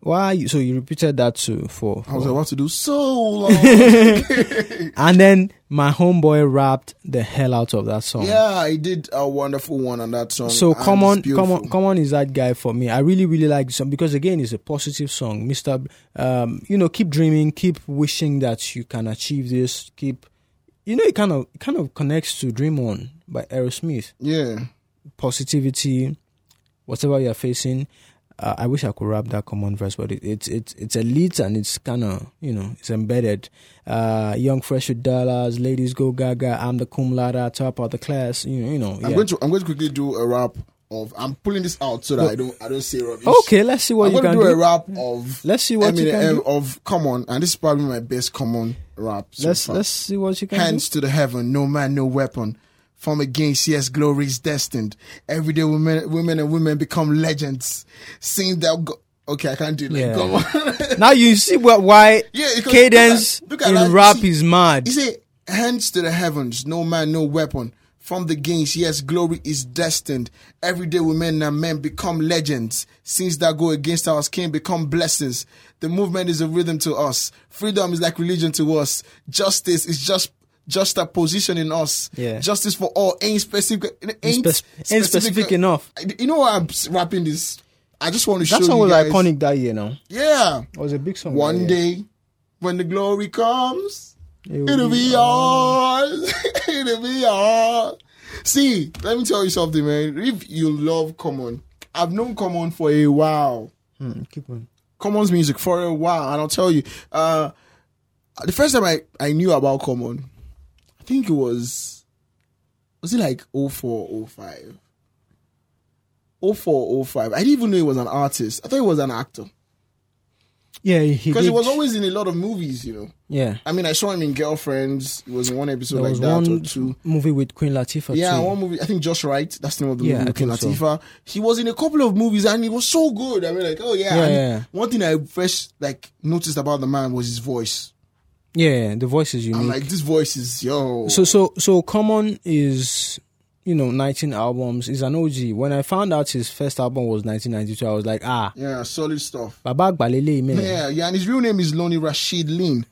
Why? You, so you repeated that too for, I was for about to do so long. and then my homeboy rapped the hell out of that song. yeah, I did a wonderful one on that song. So come on, come on, come on is that guy for me. I really, really like the song because again, it's a positive song. Mister, um, you know, keep dreaming, keep wishing that you can achieve this. Keep, you know, it kind of, it kind of connects to "Dream On" by Aerosmith. Yeah, Positivity, whatever you're facing. Uh, I wish I could rap that common verse, but it, it's it's it's elite and it's kind of you know it's embedded. Uh, young fresh with dollars, ladies go gaga. I'm the cum laude, top of the class. You know, you know. I'm yeah. going to I'm going to quickly do a rap of. I'm pulling this out so that I don't I don't say rubbish. Okay, let's see what I'm you going can to do, do. a rap of. Let's see what you can do. of common, and this is probably my best common rap. So let's far. let's see what you can Hands to the heaven, no man, no weapon. From against, yes, glory is destined. Every day, women, women and women become legends. Sing that. Go- okay, I can't do that. Yeah. Now you see what why Yeah, cadence look at- look at in that. rap See, is mad. He said, hands to the heavens, no man, no weapon. From the gains, yes, glory is destined. Every day women and men become legends. Sins that go against our skin become blessings. The movement is a rhythm to us. Freedom is like religion to us. Justice is just just a position in us. Yeah. Justice for all ain't specific. Ain't, spec- ain't specific enough. You know why I'm rapping this? I just want to That show song you was guys. iconic that year. Now Yeah. it was a big song. One that day, when the glory comes, It will it'll be be yours. it'll be yours. See, let me tell you something, man. If you love Common, I've known Common for a while. Hmm, keep on. Common's music for a while, and I'll tell you, uh, the first time I, I knew about Common, think it was, was it like 04, 05? 04, 05. I didn't even know he was an artist. I thought he was an actor. Yeah, Because he did. was always in a lot of movies, you know. yeah. I mean, I saw him in Girlfriends. He was in one episode There like was that or two. movie with Queen Latifah. Yeah, too. one movie. I think Just Right. That's the name of the Yeah, movie with Queen think so. Latifah. He was in a couple of movies and he was so good. I mean, like, oh yeah. Yeah, yeah. One thing I first like noticed about the man was his voice. Yeah, the voice is unique. I'm like, this voice is yo. So so so Common is you know 19 albums is an OG. When I found out his first album was 1992, I was like, ah, yeah, solid stuff. Baba Gbalele, man. Yeah, yeah, and his real name is Lonnie Rashid Lynn.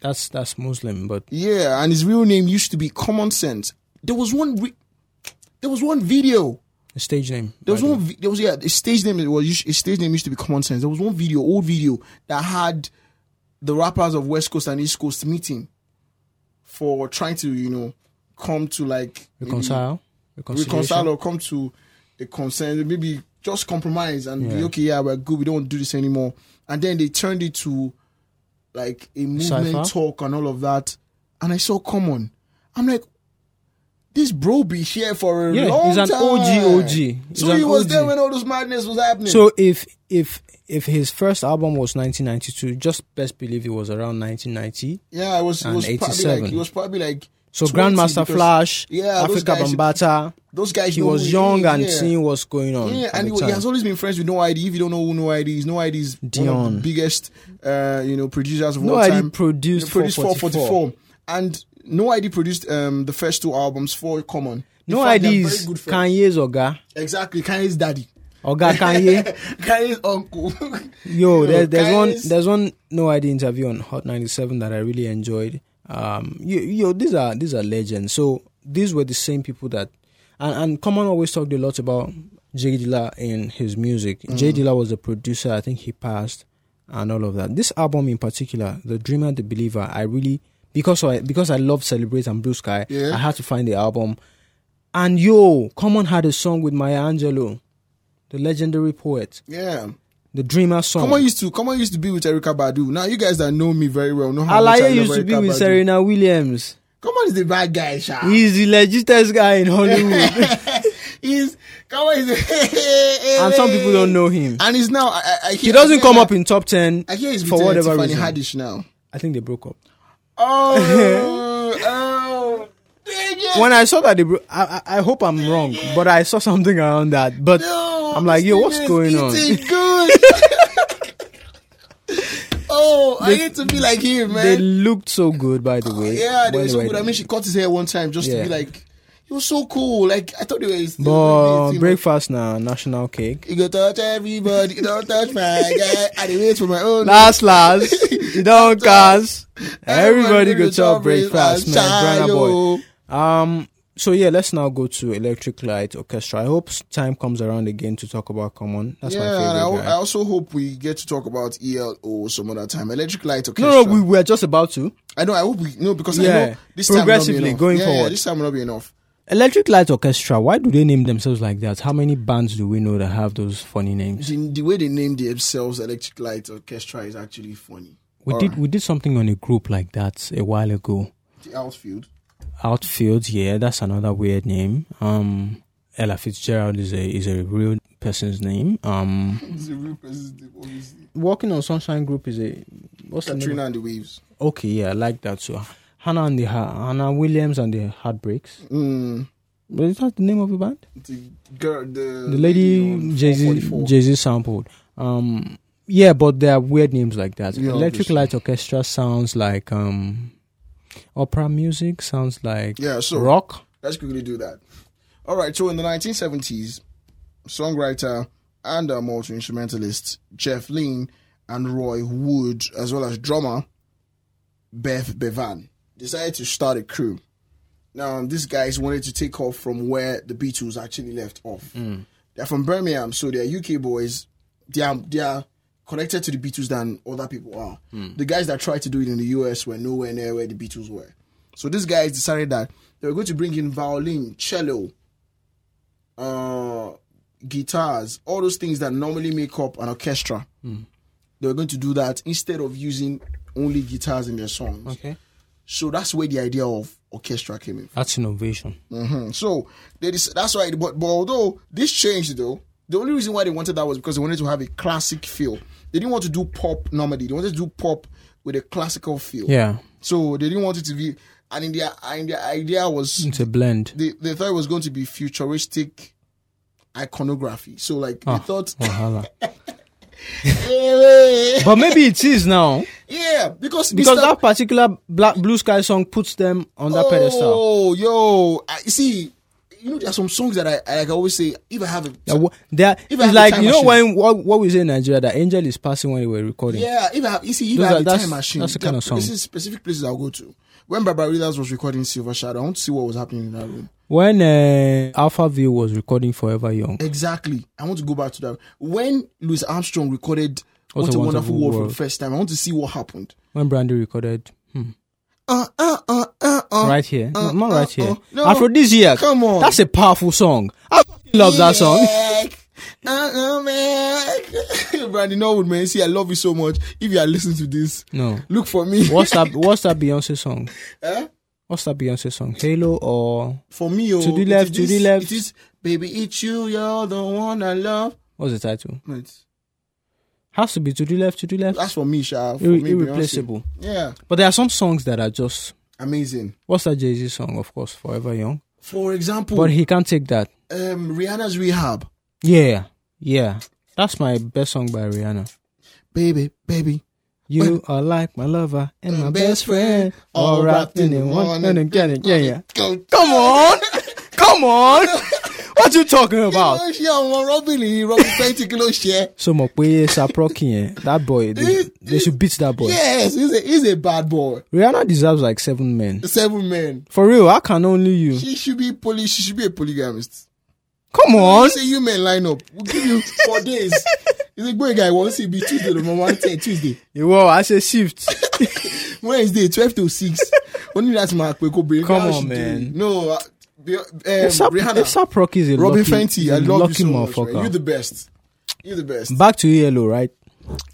That's that's Muslim, but Yeah, and his real name used to be Common Sense. There was one. Re- there was one video. The stage name. There was one. There was yeah. His stage name was his stage name used to be Common Sense. There was one video, old video that had the rappers of West Coast and East Coast meeting for trying to you know come to like Reconcile. Reconcile or come to a consent, maybe just compromise and be okay. Yeah, we're good. We don't do this anymore. And then they turned it to like a movement Cypher? talk and all of that. And I saw Common. I'm like, this bro be here for a Yeah, long he's an time. OG, OG. He's So he was OG. there when all this madness was happening. So if if if his first album was 1992, just best believe it was around 1990. yeah, it was. It was probably like. It was probably like. So Grandmaster Flash, yeah, Afrika Bambaataa, Those guys. he was young and yeah. seeing what's going on. Yeah, and he, he has always been friends with No ID. If you don't know who No ID is, No ID is one of Dion. the biggest, uh, you know, producers of No all ID time. produced He produced 444. 444. and No ID produced um, the first two albums for Common. In no fact, they're ideas. very good friends. Kanye's Oga. Exactly, Kanye's daddy, Oga Kanye. Kanye's uncle. Yo, there's, there's one there's one No ID interview on Hot 97 that I really enjoyed. Um, yo, yo, these are these are legends. So these were the same people that, and and Common always talked a lot about J Dilla in his music. Mm. J Dilla was the producer. I think he passed, and all of that. This album in particular, The Dreamer, The Believer, I really because I because I love Celebrate and Blue Sky. Yeah. I had to find the album. And yo, Common had a song with Maya Angelou, the legendary poet, yeah, the Dreamer song. Common used to Common used to be with Erykah Badu. Now you guys that know me very well know how much I used to be with. Serena Williams. Common is the bad guy, Sha. He's the legitest guy in Hollywood. He's Common is. and some people don't know him. And he's now. I, I, I He doesn't come up in top 10 I hear he's for with, uh, whatever Tiffany reason. Haddish now. I think they broke up. Oh, oh. When I saw that they I, I, I hope I'm wrong, but I saw something around that. But No, I'm like, yo, what's going on? good. oh, I need to be like him, man. They looked so good, by the oh, way. yeah, they were so good. I mean, she cut his hair one time just to be like, he was so cool. Like I thought they was. But team. breakfast now, national cake. You go touch everybody, you don't touch my guy. I dey wait for my own. Last, last, you don't cast. Everybody go chop breakfast, man. Brother boy. Um. So yeah, let's now go to Electric Light Orchestra. I hope time comes around again to talk about Common. That's my favorite I, guy. I also hope we get to talk about ELO some other time. Electric Light Orchestra. no, no, we were just about to. I know. I hope we no because I know this time will not be progressively enough. going yeah, forward. Yeah, this time will not be enough. Electric Light Orchestra. Why do they name themselves like that? How many bands do we know that have those funny names? The, the way they name themselves Electric Light Orchestra is actually funny. We All did right. we did something on a group like that a while ago. The outfield. Outfield, yeah, that's another weird name. Um, Ella Fitzgerald is a is a real person's name. Um, It's a real person's name, obviously. Walking on Sunshine Group is a what's the name? Katrina and the Waves. Okay, yeah, I like that. So Hannah and the Hannah Williams and the Heartbreaks. Mm, But is that the name of the band? the girl, the, The lady Jay Z Jay Z sampled. Um, yeah, but there are weird names like that. Yeah, Electric obviously. Light Orchestra sounds like um, opera music. Sounds like Yeah, so rock. let's quickly do that. All right, so in the 1970s, songwriter and uh, multi instrumentalist Jeff Lynne and Roy Wood, as well as drummer Bev Bevan, decided to start a crew. Now, um, these guys wanted to take off from where the Beatles actually left off. Hmm. They're from Birmingham, so they're UK boys. They are, they are connected to the Beatles than other people are. Hmm. The guys that tried to do it in the US were nowhere near where the Beatles were. So these guys decided that they were going to bring in violin, cello, uh, guitars, all those things that normally make up an orchestra. Hmm. They were going to do that instead of using only guitars in their songs. Okay, So that's where the idea of orchestra came in. that's innovation. Mhm. So they dis- that's why. But, but although this changed, though, the only reason why they wanted that was because they wanted to have a classic feel. They didn't want to do pop normally. They wanted to do pop with a classical feel. Yeah, So they didn't want it to be. And in their, in their idea was it's a blend. they, they thought it was going to be futuristic iconography. So like Ah. they thought, Wahala. but maybe it is now yeah, because because Mr. that particular Black Blue Sky song puts them on that pedestal. Oh, yo, I, you see, you know, there are some songs that I, I like. I always say, if I have a, Yeah, wha- there, If I have like you know when what, what we say in Nigeria that Angel is passing when we were recording. Yeah, if I have, you see, if Those I have are- a time machine, that's the kind of song. places, specific places I'll go to. When Barbaritas was recording Silver Shadow, I want to see what was happening in that room. When uh, Alphaville was recording Forever Young, Exactly. I want to go back to that. When Louis Armstrong recorded What, a, Wonderful, World, for the first time, I want to see what happened. when Brandy recorded, hmm, Uh, uh, uh, uh, uh. right here, uh, no, not uh, right here, uh, no. Aphrodisiac. Come on. That's a powerful song. I love that song. Uh, uh, man. Brandy Norwood, man. See, I love you so much. If you are listening to this, No, look for me. what's that? What's that Beyonce song? Eh? What's that Beyonce song? Halo or For me, oh, To the left, to the left. It is, baby, it's you. You're the one I love. what's the title? Right. Has to be to the left, to the left. That's for me, Sha. For Irre- me, Beyonce. irreplaceable. Yeah, But there are some songs that are just. amazing. What's that Jay Z song? Of course, Forever Young. For example, But he can't take that. um, Rihanna's Rehab. Yeah, yeah. That's my best song by Rihanna. Baby, baby. You are like my lover and my best friend, all wrapped in one. And again, yeah, yeah. Come on, come on. What you talking about? Kí ló ṣe àwọn Robyn yìí? Robyn Fenty kí ló ṣe? So mo pe Saproki yẹn, that boy, they, they should beat that boy. Yes, he's a, he's a bad boy. Rihanna deserves like seven men. Seven men. For real, I can only you. She should be poly. She should be a polygamist. Come on. Say you men line up. We'll give you four days. He's a great guy. Once he be Tuesday, number one ten Tuesday, Whoa, I say shift. Wednesday twelve to six. Only that's my quick bring. Come on, man. do? No, uh, be- um, Sap- Rihanna, Saproki is a Robyn lucky, Fenty. I love lucky you so much. Man. You're the best. You're the best. Back to ELO, right?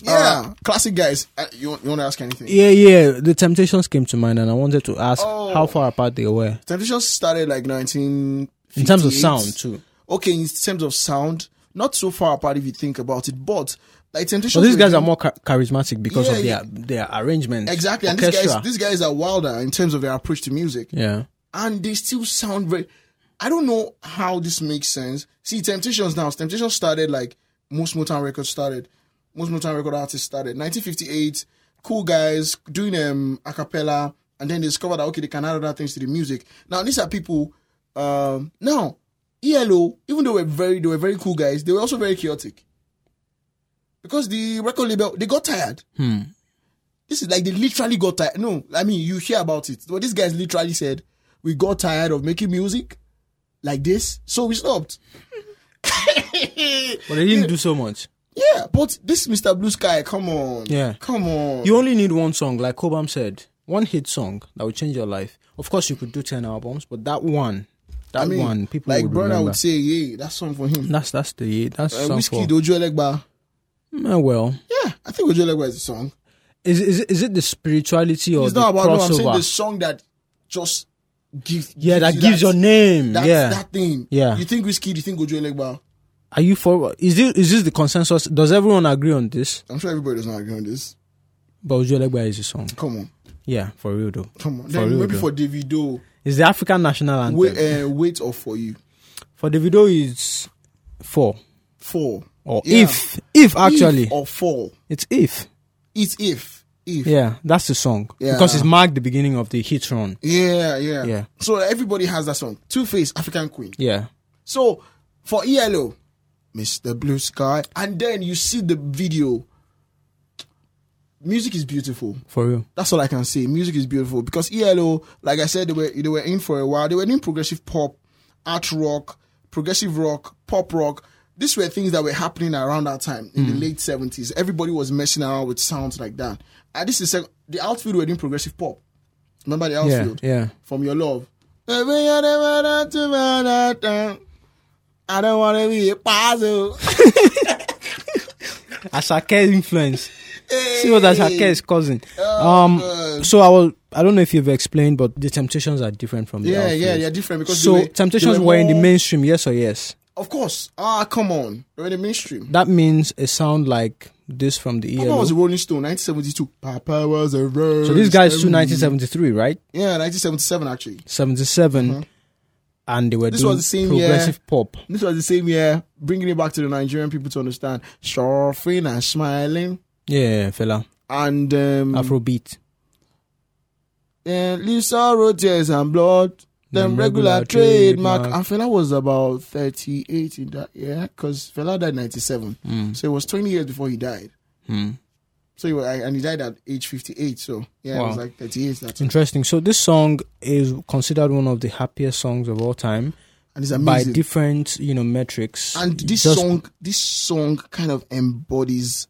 Yeah, classic guys. Uh, you want, you want to ask anything? Yeah, yeah. The Temptations came to mind, and I wanted to ask Oh. how far apart they were Temptations started like 19. in terms of sound too. Okay, in terms of sound, not so far apart if you think about it, but like Temptations. But these guys are more cha- charismatic because Yeah, of yeah. their their arrangement. exactly, and these guys, these guys are wilder in terms of their approach to music. yeah. and they still sound very. I don't know how this makes sense. See, Temptations now. Temptations started like most Motown records started. Most Motown record artists started 1958. Cool guys doing um a cappella, and then they discovered that okay they can add other things to the music. Now these are people. Um, now ELO, even though they were very they were very cool guys, they were also very chaotic. Because the record label they got tired. Hmm. This is like they literally got tired. No, I mean you hear about it. But these guys literally said we got tired of making music like this, so we stopped. But they didn't do so much. Yeah, but this Mr. Blue Sky, come on. Yeah. Come on. You only need one song, like Kobam said, one hit song that will change your life. Of course, you could do ten albums, but that one, that I mean, one, people like would brother remember. would say, yeah, that's song for him. That's that's the yeah, that's Uh, song Wizkid for. Dojo Legba. Eh, well, Yeah, I think Ojuelegba is a song. is is it, is it the spirituality or It's the not about no, I'm saying crossover? the song that just gives yeah, that you gives your name. that, yeah. that thing. Yeah. You think Wizkid, you think Ojuelegba. Are you for? Is this is this the consensus? Does everyone agree on this? I'm sure everybody does not agree on this. But Ojuelegba is a song. Come on. Yeah, for real though. Come on. For Then maybe though. for Davido, It's the African national anthem. wait, uh, wait or for you. for the video is four Four. or Yeah. if if actually If or four. it's if. It's if. If. Yeah, that's the song Yeah. because it's marked the beginning of the hit run. Yeah, yeah. Yeah. So everybody has that song. Two Face, African Queen. Yeah, So for ELO, Mr. Blue Sky, and then you see the video. Music is beautiful. for real. That's all I can say. Music is beautiful because ELO, like I said, they were they were in for a while. They were doing progressive pop, art rock, progressive rock, pop rock. These were things that were happening around that time in the mm. late seventies. Everybody was messing around with sounds like that. And this is the outfield were doing progressive pop. Remember the Yeah, outfield? yeah. From your love. Uh, I don't want to be a puzzle. Asake influence. See what Asake is causing. Oh, um, God. so I will. I don't know if you've explained, but the Temptations are different from the Yeah, Outfield. yeah, they're different because So they were- Temptations they were, in the mainstream, yes or yes? Of course. Ah, come on. They're in the mainstream. That means a sound like this from the Papa ELO. was a Rolling Stone, 1972. Papa was a Rolling So this guy's Stone. to 1973, right? Yeah, 1977 actually. 77, and they were. This doing was the same year. progressive pop. This was the same year, bringing it back to the Nigerian people to understand. Suffering and smiling. Yeah, Fela. And um, Afrobeat. and Lisa tears and blood. Them Them regular, regular trademark. trademark. And Fela was about 38 in that year because Fela died 97. Mm. So it was 20 years before he died. Mm. So he and he died at age 58. So yeah, it was like 38. That's Interesting. So this song is considered one of the happiest songs of all time and it's amazing. by different, you know, metrics. and this Just- song, this song kind of embodies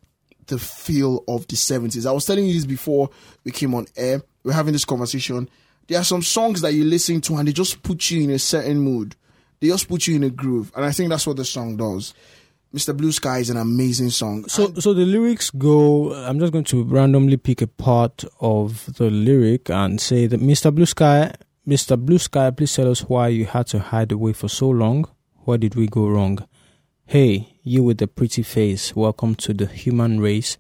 the feel of the 70s. I was telling you this before we came on air. We're having this conversation. There are some songs that you listen to and they just put you in a certain mood. They just put you in a groove, and I think that's what the song does. Mr. Blue Sky is an amazing song. So, so the lyrics go. I'm just going to randomly pick a part of the lyric and say that Mr. Blue Sky, Mr. Blue Sky, please tell us why you had to hide away for so long. Where did we go wrong? Hey, you with the pretty face, welcome to the human race.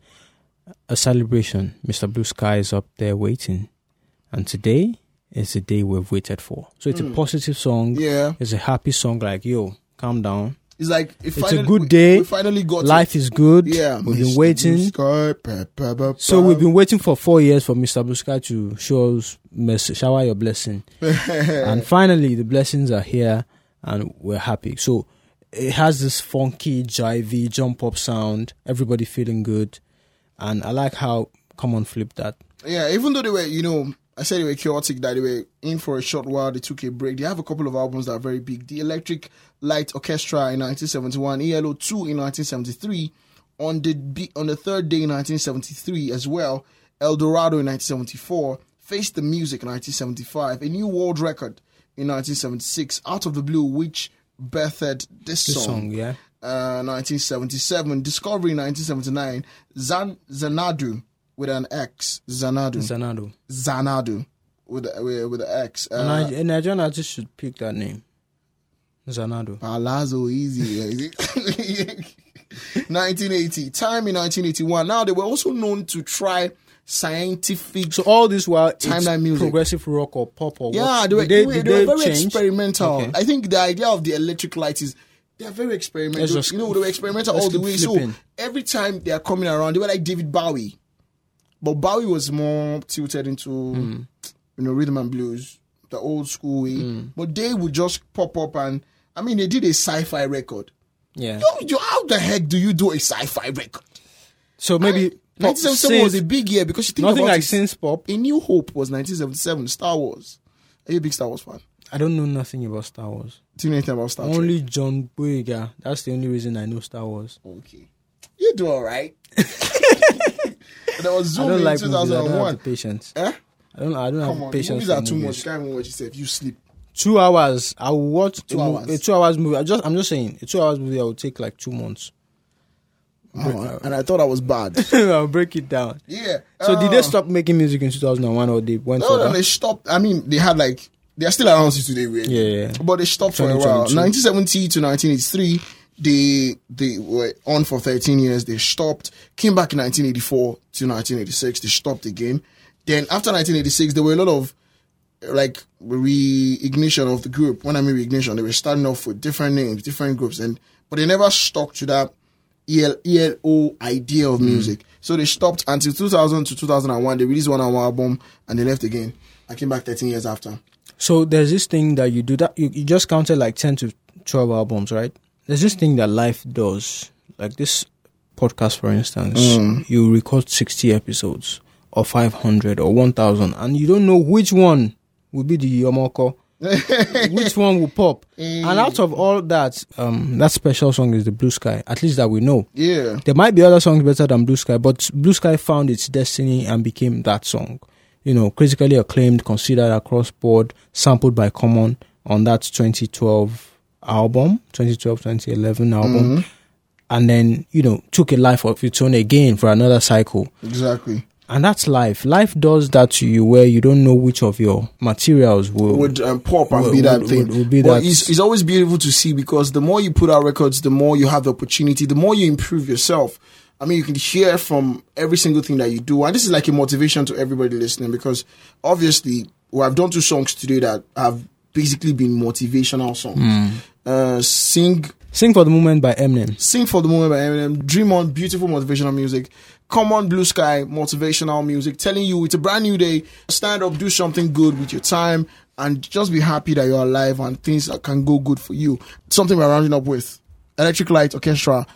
A celebration. Mr. Blue Sky is up there waiting, and today is the day we've waited for. So it's a hmm. positive song. yeah, It's a happy song. Like yo, calm down. it's like it It's a good day. We finally got. Life is good. Yeah, we've Mr. been waiting. Sky, So we've been waiting for four years for Mr. Blue Sky to show us, shower your blessing, and finally the blessings are here, and we're happy. So it has this funky, jivey, jump up sound. Everybody feeling good, and I like how come on flip that. Yeah, even though they were, you know, I said they were chaotic, that they were in for a short while, they took a break. They have a couple of albums that are very big. The Electric Light Orchestra in 1971, ELO 2 in 1973, on the on the third day in 1973 as well, El Dorado in 1974, Face the Music in 1975, a new world record in 1976, Out of the Blue, which birthed this, This song song, yeah. uh, 1977, Discovery 1979, Zan- Xanadu with an X, Xanadu, Zanado. Xanadu with with, with an X. And Uh, I, a Nigerian artist should pick that name. Zanado. Palazzo easy. 1980, Time in 1981. Now they were also known to try scientific. So all this while Timeline music. progressive rock or pop or yeah, what? they were, Did they, were- did they were very change? experimental. Okay. I think the idea of the electric light is they're very experimental. Just- you know, they were experimental all the way. So every time they are coming around, they were like David Bowie. But Bowie was more tilted into Hmm. you know rhythm and blues, the old school way. Hmm. But they would just pop up and I mean they did a sci-fi record. Yeah. Yo, yo, how the heck do you do a sci-fi record? So maybe pop 1977 was a big year because you think nothing about like it, synth pop. A New Hope was 1977. Star Wars. Are you a big Star Wars fan? I don't know nothing about Star Wars. Do you know anything about Star Trek? Only John Boyega. That's the only reason I know Star Wars. Okay. You do all right. there was I don't in like movies. I don't have 2001. the patience. Eh? I don't. I don't Come have on, patience. movies are too movies. much. You can't even watch yourself. You sleep. Two hours. I will watch Two a, hours. a two hours movie. I just. I'm just saying. A two hours movie. I will take like two months. Oh, and I thought I was bad. I'll break it down. yeah. So did they uh, stop making music in 2001 or they went No, for no, that? they stopped. I mean, they had like they are still around today, really. Yeah, yeah. But they stopped for a while. 1970 to 1983, they they were on for 13 years. They stopped. Came back in 1984 to 1986. They stopped again. Then after 1986, there were a lot of like reignition of the group. When I mean reignition, they were starting off with different names, different groups, and but they never stuck to that EL, ELO idea of hmm. music. So they stopped until 2000 to 2001. They released one album and they left again. I came back 13 years after. So there's this thing that you do that you, you just counted like 10 to 12 albums, right? There's this thing that life does. Like this podcast, for instance, hmm. you record 60 episodes or 500 or 1000 and you don't know which one will be the Yomoko. Which one will pop? And out of all that, um, that special song is the Blue Sky. At least that we know. Yeah. There might be other songs better than Blue Sky, but Blue Sky found its destiny and became that song. You know, critically acclaimed, considered across board, sampled by Common on that 2012 album, 2012 2011 album, and then, you know, took a life of its own again for another cycle. Exactly. And that's life. Life does that to you where you don't know which of your materials will. would um, pop and Would- be that would- thing. would- would be but that- it's, it's always beautiful to see because the more you put out records, the more you have the opportunity, the more you improve yourself. I mean, you can hear from every single thing that you do, and this is like a motivation to everybody listening because obviously, well, I've done two songs today that have basically been motivational songs. Hmm. Uh, sing Sing for the Moment by Eminem. Sing for the Moment by Eminem, Dream On, beautiful motivational music. Come on, Blue Sky, motivational music, telling you it's a brand new day. Stand up, do something good with your time, and just be happy that you're alive and things that can go good for you. Something we're rounding up with Electric Light Orchestra.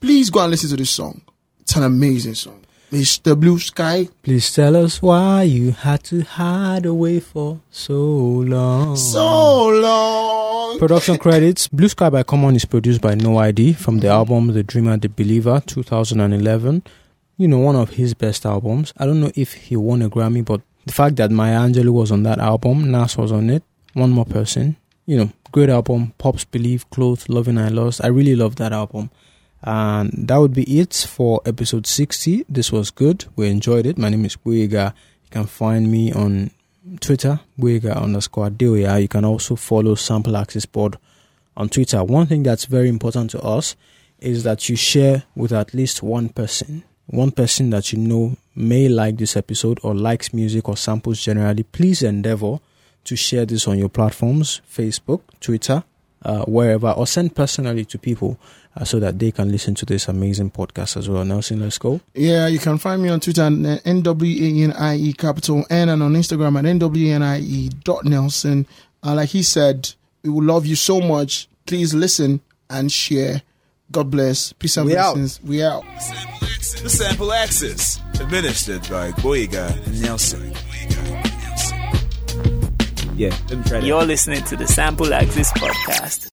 Please go and listen to this song. It's an amazing song. Mr. Blue Sky. Please tell us why you had to hide away for so long. So long. Production credits Blue Sky by Common is produced by No ID from the album The Dreamer, The Believer 2011. You know, one of his best albums. I don't know if he won a Grammy, but the fact that Maya Angelou was on that album, Nas was on it, one more person. You know, great album. Pops Believe, Clothes, Loving I Lost. I really love that album. And that would be it for episode 60. This was good. We enjoyed it. My name is Boyega. You can find me on Twitter, Buiga underscore Deoya. You can also follow Sample Access Board on Twitter. One thing that's very important to us is that you share with at least one person. One person that you know may like this episode or likes music or samples generally. Please endeavor to share this on your platforms Facebook, Twitter, uh, wherever, or send personally to people uh, so that they can listen to this amazing podcast as well. Nelson, let's go. Yeah, you can find me on Twitter at N-W-A-N-I-E capital N and on Instagram at N-W-A-N-I-E dot Nelson. Uh, like he said, we will love you so much. Please listen and share. God bless. Peace and We out. blessings. We out. The Sample Access, administered by Boyega and Nelson. Yeah, You're listening to the Sample Access Podcast.